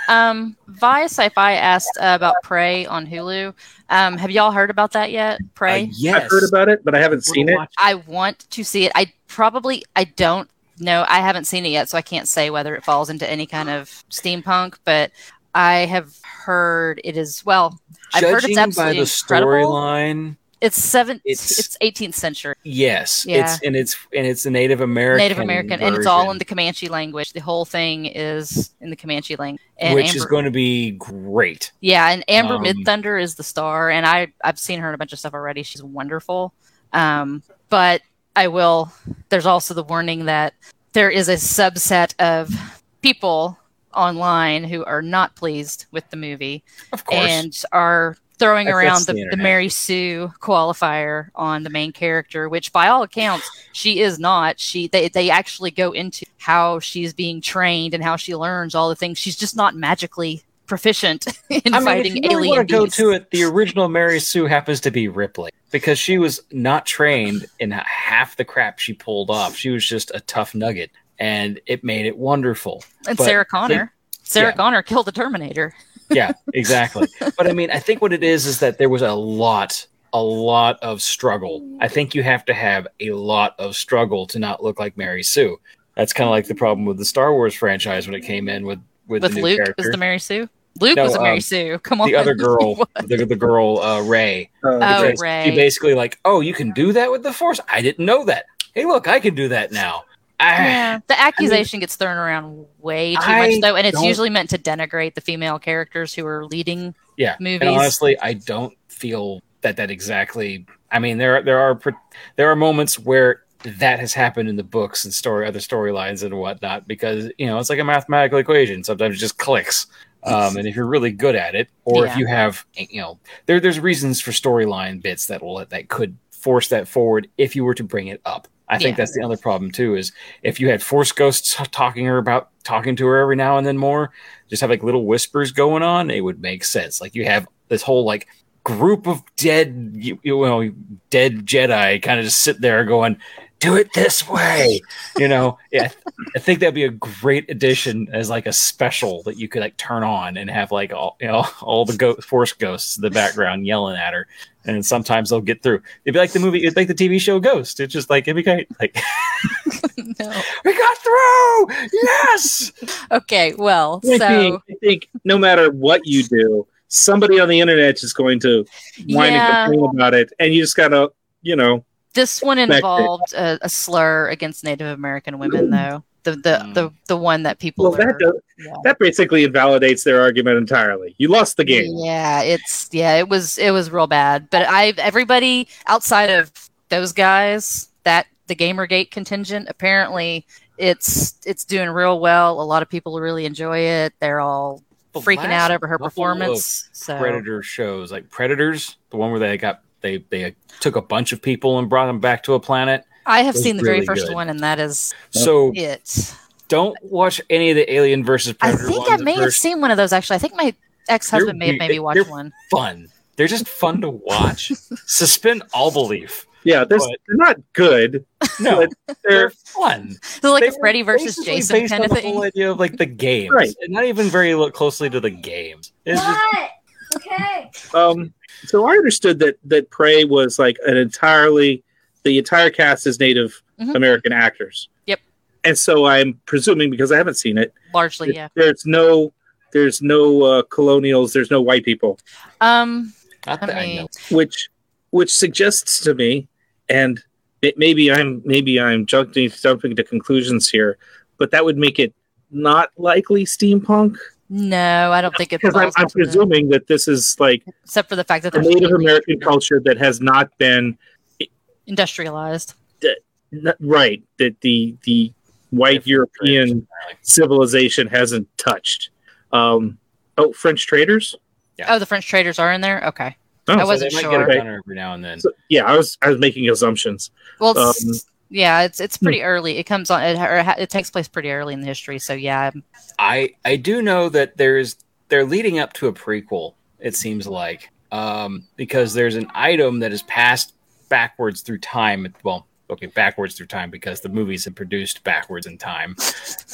Um, Vi Sci-Fi asked uh, about Prey on Hulu. Um, have y'all heard about that yet? Prey. Uh, yes, I've heard about it, but I haven't seen it. I want to see it. I probably I don't know. I haven't seen it yet, so I can't say whether it falls into any kind of steampunk. But I have heard it is. Well, I've heard it's Judging by absolutely the incredible. storyline, It's seven. It's- It's, 18th century yes, Yeah. it's and it's and it's a Native American, Native American, and it's all in the Comanche language. The whole thing is in the Comanche language. And which is going to be great. Yeah, and Amber Um, Midthunder is the star, and I I've seen her in a bunch of stuff already. She's wonderful. Um, but I will. There's also the warning that there is a subset of people online who are not pleased with the movie Of course, and are throwing That's- around the, the the. Mary Sue qualifier on the main character, which by all accounts she is not. She they they actually go into how she's being trained and how she learns all the things. She's just not magically proficient (laughs) in I mean, fighting if you really alien want to go to it, the original Mary Sue happens to be Ripley because she was not trained in half the crap she pulled off. She was just a tough nugget, and it made it wonderful. and but Sarah Connor. Sarah yeah. Connor killed the Terminator. Yeah, exactly. but I mean, I think what it is is that there was a lot, a lot of struggle. I think you have to have a lot of struggle to not look like Mary Sue. That's kind of like the problem with the Star Wars franchise when it came in with with, With the Luke character. was the Mary Sue. Luke No, was a Mary um, Sue. Come on. the other (laughs) girl, the, the girl uh, Rey. Uh, Oh, Rey. She basically like, oh, you can do that with the Force. I didn't know that. Hey, look, I can do that now. Ah, Yeah, the accusation gets thrown around way too I much though, and it's usually meant to denigrate the female characters who are leading yeah. movies. And honestly, I don't feel that that exactly. I mean, there are- there are there are moments where that has happened in the books and story other storylines and whatnot because you know it's like a mathematical equation. Sometimes it just clicks. Um, and if you're really good at it, or Yeah. if you have, you know, there, there's reasons for storyline bits that will that could force that forward if you were to bring it up. I think Yeah. that's the other problem too. Is if you had Force Ghosts talking her about talking to her every now and then more, just have like little whispers going on, it would make sense. Like you have this whole like group of dead, you, you know, dead Jedi kind of just sit there going, "Do it this way," you know. (laughs) Yeah, I th- I think that'd be a great addition as like a special that you could like turn on and have like all you know (laughs) all the go- Force Ghosts in the background yelling at her. And sometimes they'll get through. It'd be like the movie, it'd like the TV show Ghost. It's just like it'd be great. Like (laughs) no. we got through. Yes. Okay, well, I so think, I think no matter what you do, somebody on the internet is going to whine Yeah. and complain about it, and you just gotta, you know, this one involved a, a slur against Native American women, though. The the Mm. the, the one that people well, that does, yeah. that basically invalidates their argument entirely. You lost the game. Yeah, it's yeah, it was it was real bad. But I everybody outside of those guys that the GamerGate contingent. Apparently, it's it's doing real well. A lot of people really enjoy it. They're all The freaking out over her performance. So Predator shows like Predators, the one where they got they they took a bunch of people and brought them back to a planet. I have seen the very first good. one, and that is So it. don't watch any of the Alien versus I think I may have first. seen one of those actually. I think my ex husband may have They're- made me watch they're- one. fun. They're just fun to watch. (laughs) Suspend all belief. Yeah, this, But- they're not good. (laughs) No, But they're they're fun. So like They Freddy versus Jason based kind on of the whole idea of like the games, Right. and not even very lo- closely to the games. It's just, Okay. Um, so I understood that that Prey was like an entirely the entire cast is Native Mhm. American actors. Yep. And so I'm presuming because I haven't seen it, Largely, yeah. there's no there's no uh, colonials, there's no white people, Um, not that I mean, know. which which suggests to me, and it, maybe I'm maybe I'm jumping jumping to conclusions here, but that would make it not likely steampunk no, I don't think it because I'm, I'm presuming that this is like except for the fact that a there's Native American culture that has not been industrialized. N- right that the the white European civilization hasn't touched. Um, oh, French traders. Yeah. Oh, the French traders are in there. Okay. Oh, I So wasn't they might sure. get a every now and then. so- yeah, I was I was making assumptions. Well, Um, yeah, it's it's Hmm. pretty early. It comes on. It, or it takes place pretty early in the history. So yeah, I'm- I I do know that there's they're leading up to a prequel. It seems like um, because there's an item that is passed backwards through time. Well, okay, backwards through time because the movies have produced backwards in time.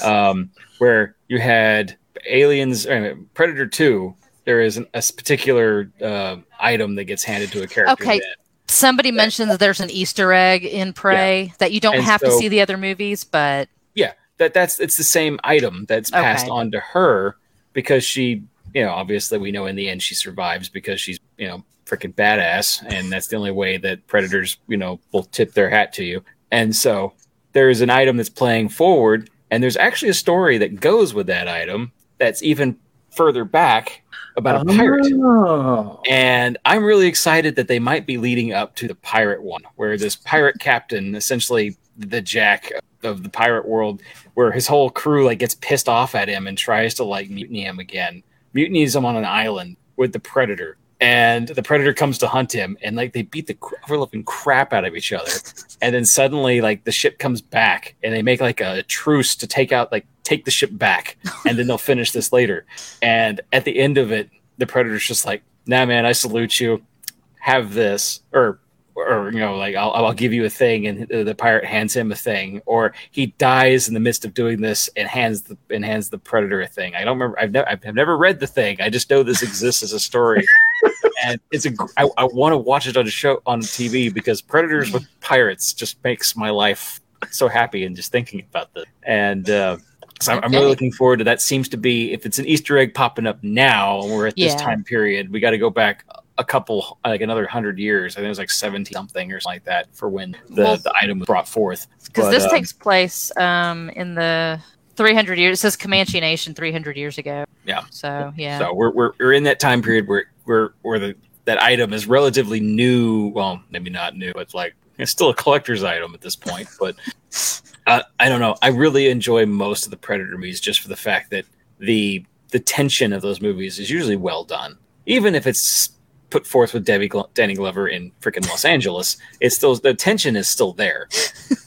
Um, where you had Aliens, uh, Predator Two. There is an, a s- particular uh, item that gets handed to a character. Okay. that- somebody mentions that there's an Easter egg in Prey that you don't And have to see the other movies, but yeah that that's it's the same item that's passed Okay. on to her because she you know obviously we know in the end she survives because she's you know freaking badass and that's the only way that predators you know will tip their hat to you and so there's an item that's playing forward and there's actually a story that goes with that item that's even further back about a pirate Oh. and I'm really excited that they might be leading up to the pirate one, where this pirate captain, essentially the Jack of the pirate world, where his whole crew like gets pissed off at him and tries to like mutiny him again, mutinies him on an island with the predator. And the predator comes to hunt him, and like they beat the overlooking crap out of each other. And then suddenly, like the ship comes back, and they make like a truce to take out, like take the ship back, and then they'll finish this later. And at the end of it, the predator's just like, "Nah, man, I salute you. Have this," or, or you know, like I'll, I'll give you a thing, and the pirate hands him a thing, or he dies in the midst of doing this and hands the and hands the predator a thing. I don't remember. I've never I've never read the thing. I just know this exists as a story. And it's a. I, I want to watch it on a show on TV because Predators with pirates just makes my life so happy and just thinking about this. And uh, so I'm, I'm really looking forward to that. Seems to be if it's an Easter egg popping up now, and we're at this Yeah. time period, we got to go back a couple, like another hundred years. I think it was like seventy something or something like that for when the, Well- the item was brought forth. because this um, takes place um, in the 300 years. It says Comanche Nation 300 years ago. Yeah. So yeah. So we're, we're we're in that time period where where where the that item is relatively new. Well, maybe not new. It's like it's still a collector's item at this point. But (laughs) uh, I don't know. I really enjoy most of the Predator movies just for the fact that the the tension of those movies is usually well done, even if it's put forth with Debbie Glo- Danny Glover in freaking Los Angeles. It's still the tension is still there. (laughs)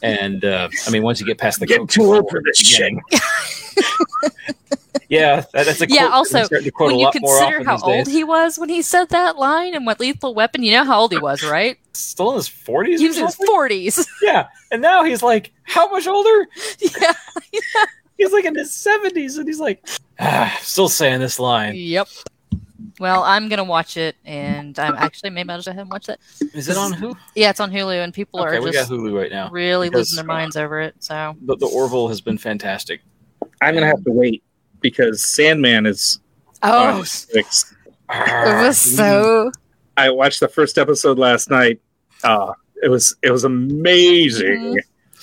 And uh, I mean, once you get past the Get Coke too old for this you shit. Yeah, that, that's a Yeah, quote also, to quote when you consider how old days. he was when he said that line and what Lethal Weapon, you know how old he was, right? still in his forties. He was in his 40s. (laughs) Yeah, and now he's like how much older? yeah. He's like in his seventies, and he's like, ah, still saying this line. Yep. Well, I'm gonna watch it, and I'm actually maybe I'll just go ahead and watch that. Is it on Hulu? Yeah, it's on Hulu, and people Okay, are we got just Hulu right now. really because, losing their uh, minds over it. So The, the Orville has been fantastic. I'm gonna have to wait because Sandman is on oh, Netflix. it was so I watched the first episode last night. Uh, it was it was amazing.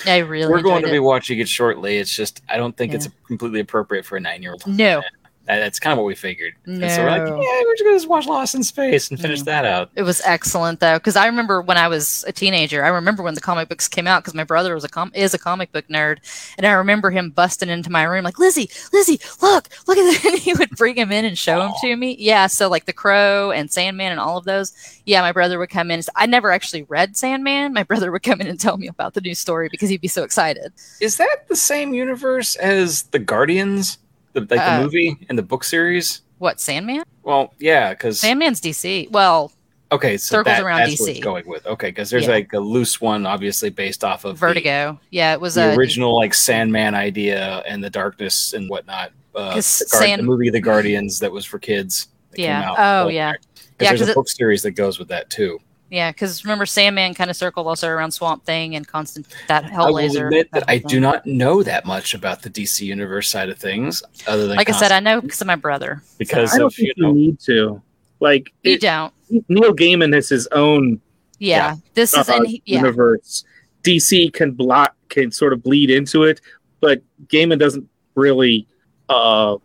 I really We're going to enjoyed be watching it shortly. It's just I don't think it's completely appropriate for a nine-year-old. No, That- That's kind of what we figured. And so we're like, yeah, we're just gonna just watch Lost in Space and finish No. that out. It was excellent though, because I remember when I was a teenager. I remember when the comic books came out because my brother was a com- is a comic book nerd, and I remember him busting into my room like Lizzie, Lizzie, look, look at this. (laughs) And he would bring him in and show him to me. Yeah, so like the Crow and Sandman and all of those. Yeah, my brother would come in. I never actually read Sandman. My brother would come in and tell me about the new story because he'd be so excited. Is that the same universe as the Guardians, the, like Uh, the movie and the book series? What Sandman? Well, yeah, because Sandman's DC. Well, okay, so circles that, around that's DC. going with. Okay, because there's Yeah. like a loose one, obviously based off of the- Vertigo. yeah, it was the, a original like Sandman idea and the darkness and whatnot. Uh, 'Cause the, Sand- the movie The Guardians that was for kids. that Yeah. Came out. Oh, yeah. Because Yeah, there's 'cause a it- book series that goes with that too. Yeah, because remember, Sandman kind of circled also around Swamp Thing and Constant that Hellblazer. I will admit that I do not know that much about the DC universe side of things, other than Like I said, I know because of my brother. because I don't of you think you know. need to. Like You it, don't. Neil Gaiman has his own Yeah, this is uh, and he, yeah. universe. DC can block can sort of bleed into it, but Gaiman doesn't really. uh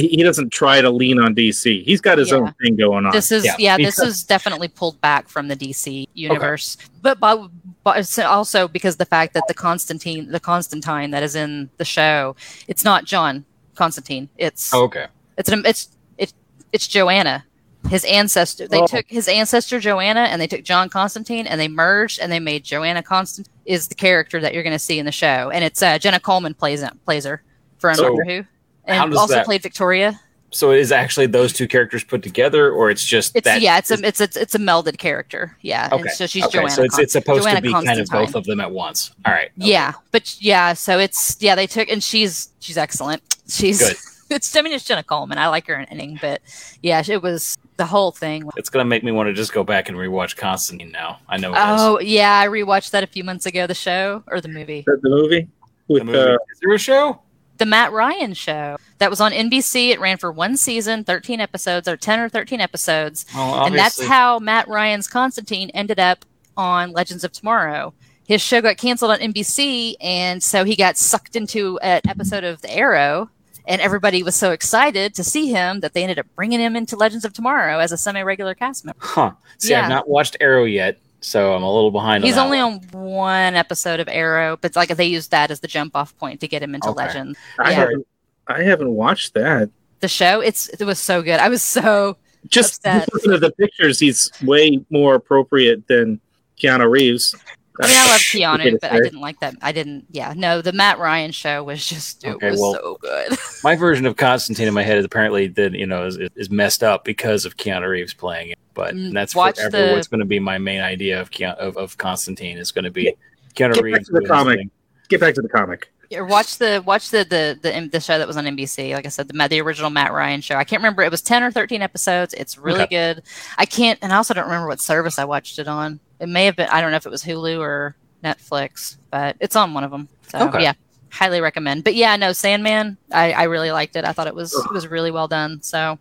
he, he doesn't try to lean on DC. He's got his Yeah. own thing going on. This is Yeah, yeah, this is definitely pulled back from the DC universe, but, but but also because the fact that the Constantine, the Constantine that is in the show, it's not John Constantine. It's Oh, okay. it's an, it's it's it's Joanna, his ancestor. They Oh. took his ancestor Joanna and they took John Constantine and they merged and they made Joanna Constant is the character that you're going to see in the show, and it's uh, Jenna Coleman plays it, plays her for So, Doctor Who, how and also that- played Victoria. So is actually those two characters put together, or it's just It's that? yeah, it's a it's a it's a melded character. Yeah, and okay. so she's okay. Joanna. so it's it's supposed Joanna to be kind of both of them at once. All right. okay. Yeah, but yeah, so it's yeah they took and she's she's excellent. She's Good. (laughs) it's I mean it's Jenna Coleman. I like her in Inning, but yeah, it was the whole thing. It's gonna make me want to just go back and rewatch Constantine now. I know. It is. Oh yeah, I rewatched that a few months ago. The show or the movie, the, the movie The with movie. uh, is there a show? The Matt Ryan show that was on NBC. It ran for one season, thirteen episodes, or ten or thirteen episodes, Oh, and that's how Matt Ryan's Constantine ended up on Legends of Tomorrow. His show got canceled on NBC, and so he got sucked into an episode of The Arrow. And everybody was so excited to see him that they ended up bringing him into Legends of Tomorrow as a semi-regular cast member. Huh. See, Yeah. I've not watched Arrow yet, so I'm a little behind. He's on that only one. on one episode of Arrow, but like they used that as the jump-off point to get him into Okay. Legends. I Yeah. haven't I haven't watched that. The show, it's it was so good. I was so Just Upset. looking at the pictures, he's way more appropriate than Keanu Reeves. I mean, I love (laughs) Keanu, but I didn't like that. I didn't. Yeah, no, the Matt Ryan show was just it Okay, was well- so good. (laughs) My version of Constantine in my head is apparently that you know is, is messed up because of Keanu Reeves playing it. But Mm, that's watch forever the- what's going to be my main idea of Keanu, of, of Constantine is going to be Keanu Get back to the comic. thing. Get back to the comic. Or watch the watch the, the the the show that was on NBC. Like I said, the the original Matt Ryan show. I can't remember. It was ten or thirteen episodes. It's really Okay. good. I can't, and I also don't remember what service I watched it on. It may have been. I don't know if it was Hulu or Netflix, but it's on one of them. So Okay. yeah, highly recommend. But yeah, no, Sandman. I, I really liked it. I thought it was it was really well done. So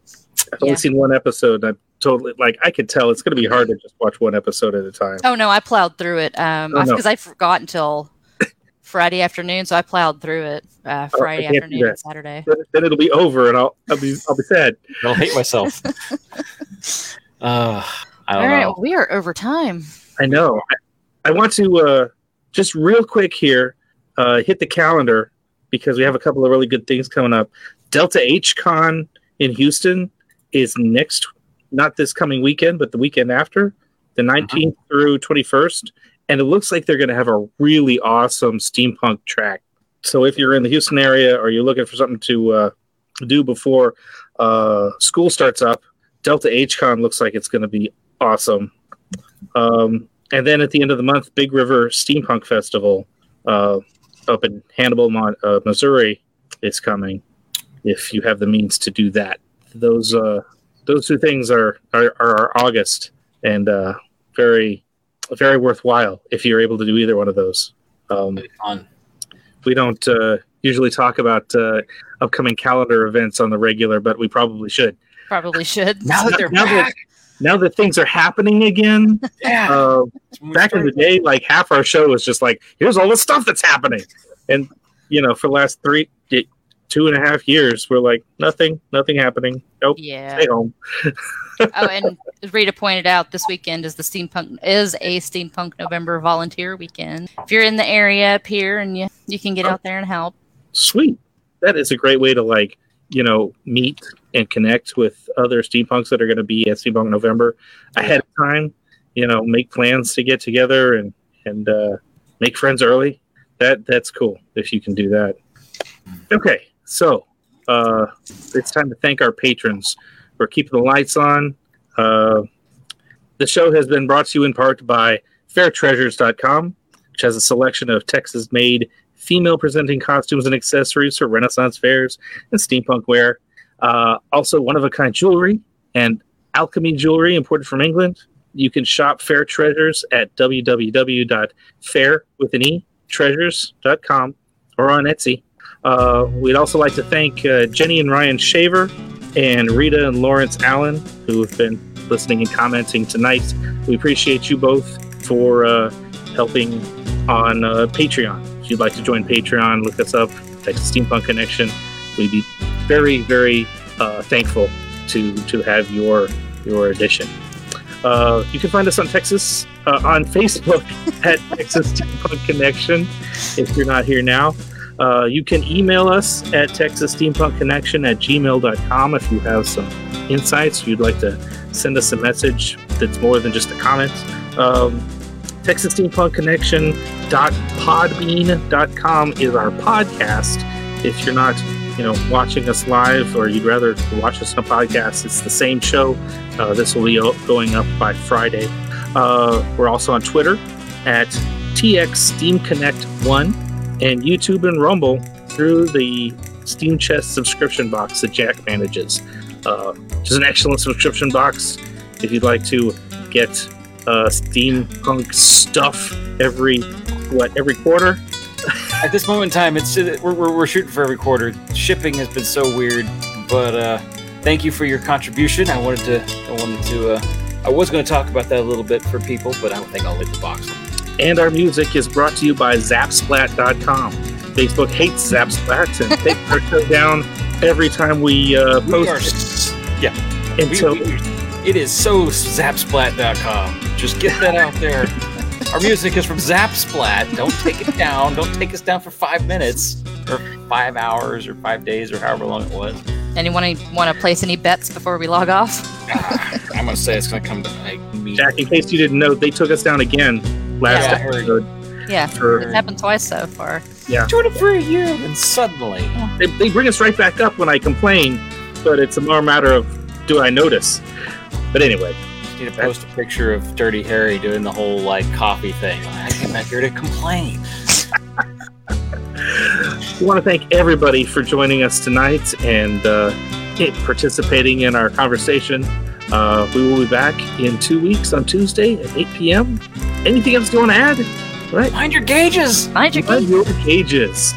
I've only seen one episode. I'm totally like I could tell it's going to be hard to just watch one episode at a time. Oh no, I plowed through it um Oh, no. because I forgot until Friday afternoon, so I plowed through it uh, Oh, Friday can't afternoon and. Saturday. Then, then it'll be over, and I'll I'll be I'll be sad. (laughs) I'll hate myself. (laughs) uh, I All don't right, know. we are over time. I know. I, I want to uh, just real quick here uh, hit the calendar because we have a couple of really good things coming up. Delta H Con in Houston is next, not this coming weekend, but the weekend after, the 19th through 21st. And it looks like they're going to have a really awesome steampunk track. So if you're in the Houston area or you're looking for something to uh, do before uh, school starts up, Delta H Con looks like it's going to be awesome. Um, and then at the end of the month, Big River Steampunk Festival uh, up in Hannibal, Mon- uh, Missouri is coming. If you have the means to do that, those uh, those two things are are, are August and uh, very very worthwhile if you're able to do either one of those. Um, Fun. we don't uh, usually talk about uh, upcoming calendar events on the regular, but we probably should. Probably should. (laughs) Now that they're Now that- back, Now that things are happening again, (laughs) yeah. uh, back in the day, like half our show was just like, here's all the stuff that's happening. And, you know, for the last three, two and a half years, we're like nothing, nothing happening. Nope, Yeah. stay home. (laughs) oh, and Rita pointed out, this weekend is the steampunk is a steampunk November volunteer weekend. If you're in the area up here and you you can get out there and help. Sweet, that is a great way to like you know meet and connect with other steampunks that are going to be at Steampunk November ahead of time. You know, make plans to get together and and uh, make friends early. That that's cool if you can do that. Okay, so uh, it's time to thank our patrons for keeping the lights on. Uh, the show has been brought to you in part by FairTreasures.com, which has a selection of Texas-made female-presenting costumes and accessories for Renaissance fairs and steampunk wear. Uh, also, one-of-a-kind jewelry and alchemy jewelry imported from England. You can shop Fair Treasures at www.fair or on Etsy. Uh, we'd also like to thank uh, Jenny and Ryan Shaver and Rita and Lawrence Allen, who have been listening and commenting tonight. We appreciate you both for uh, helping on uh, Patreon. If you'd like to join Patreon, look us up, Texas Steampunk Connection. We'd be very, very uh, thankful to to have your your addition. Uh, you can find us on Texas uh, on Facebook (laughs) at Texas Steampunk Connection. If you're not here now, uh, you can email us at Texas Steampunk Connection at gmail.com if you have some insights. You'd like to send us a message that's more than just a comment. Um, Texas Steampunk Connection podbean.com is our podcast. If you're not, you know, watching us live or you'd rather watch us on a podcast, it's the same show. Uh, this will be going up by Friday. Uh, we're also on Twitter at TX Steam Connect One and YouTube and Rumble through the Steam Chest subscription box that Jack manages, uh, which is an excellent subscription box. If you'd like to get uh, steampunk stuff every what every quarter, (laughs) At this moment in time, it's we're, we're, we're shooting for every quarter. Shipping has been so weird, but uh, thank you for your contribution. I wanted to, I wanted to, uh, I was going to talk about that a little bit for people, but I don't think I'll leave the box. And our music is brought to you by Zapsplat.com. Facebook hates Zapsplat and takes our show down every time we uh, We are, post s- it. we- And so, we- it is so zapsplat.com. Just get that out there. (laughs) Our music is from Zapsplat. Don't take it down. Don't take us down for five minutes or five hours or five days or however long it was. Anyone want to place any bets before we log off? I'm gonna say it's gonna come to me. Jack, in case you didn't know, they took us down again last Yeah, I episode. Yeah, For- it's happened twice so far. Doing it for a year, and suddenly, They, they bring us right back up when I complain, but it's a more matter of do I notice? But anyway, just need to post a picture of Dirty Harry doing the whole like coffee thing. I came out here to complain. we want to thank everybody for joining us tonight and uh, participating in our conversation. Uh, we will be back in two weeks on Tuesday at 8 p.m. Anything else you want to add? Right? Mind your gauges. Mind your Mind your cages.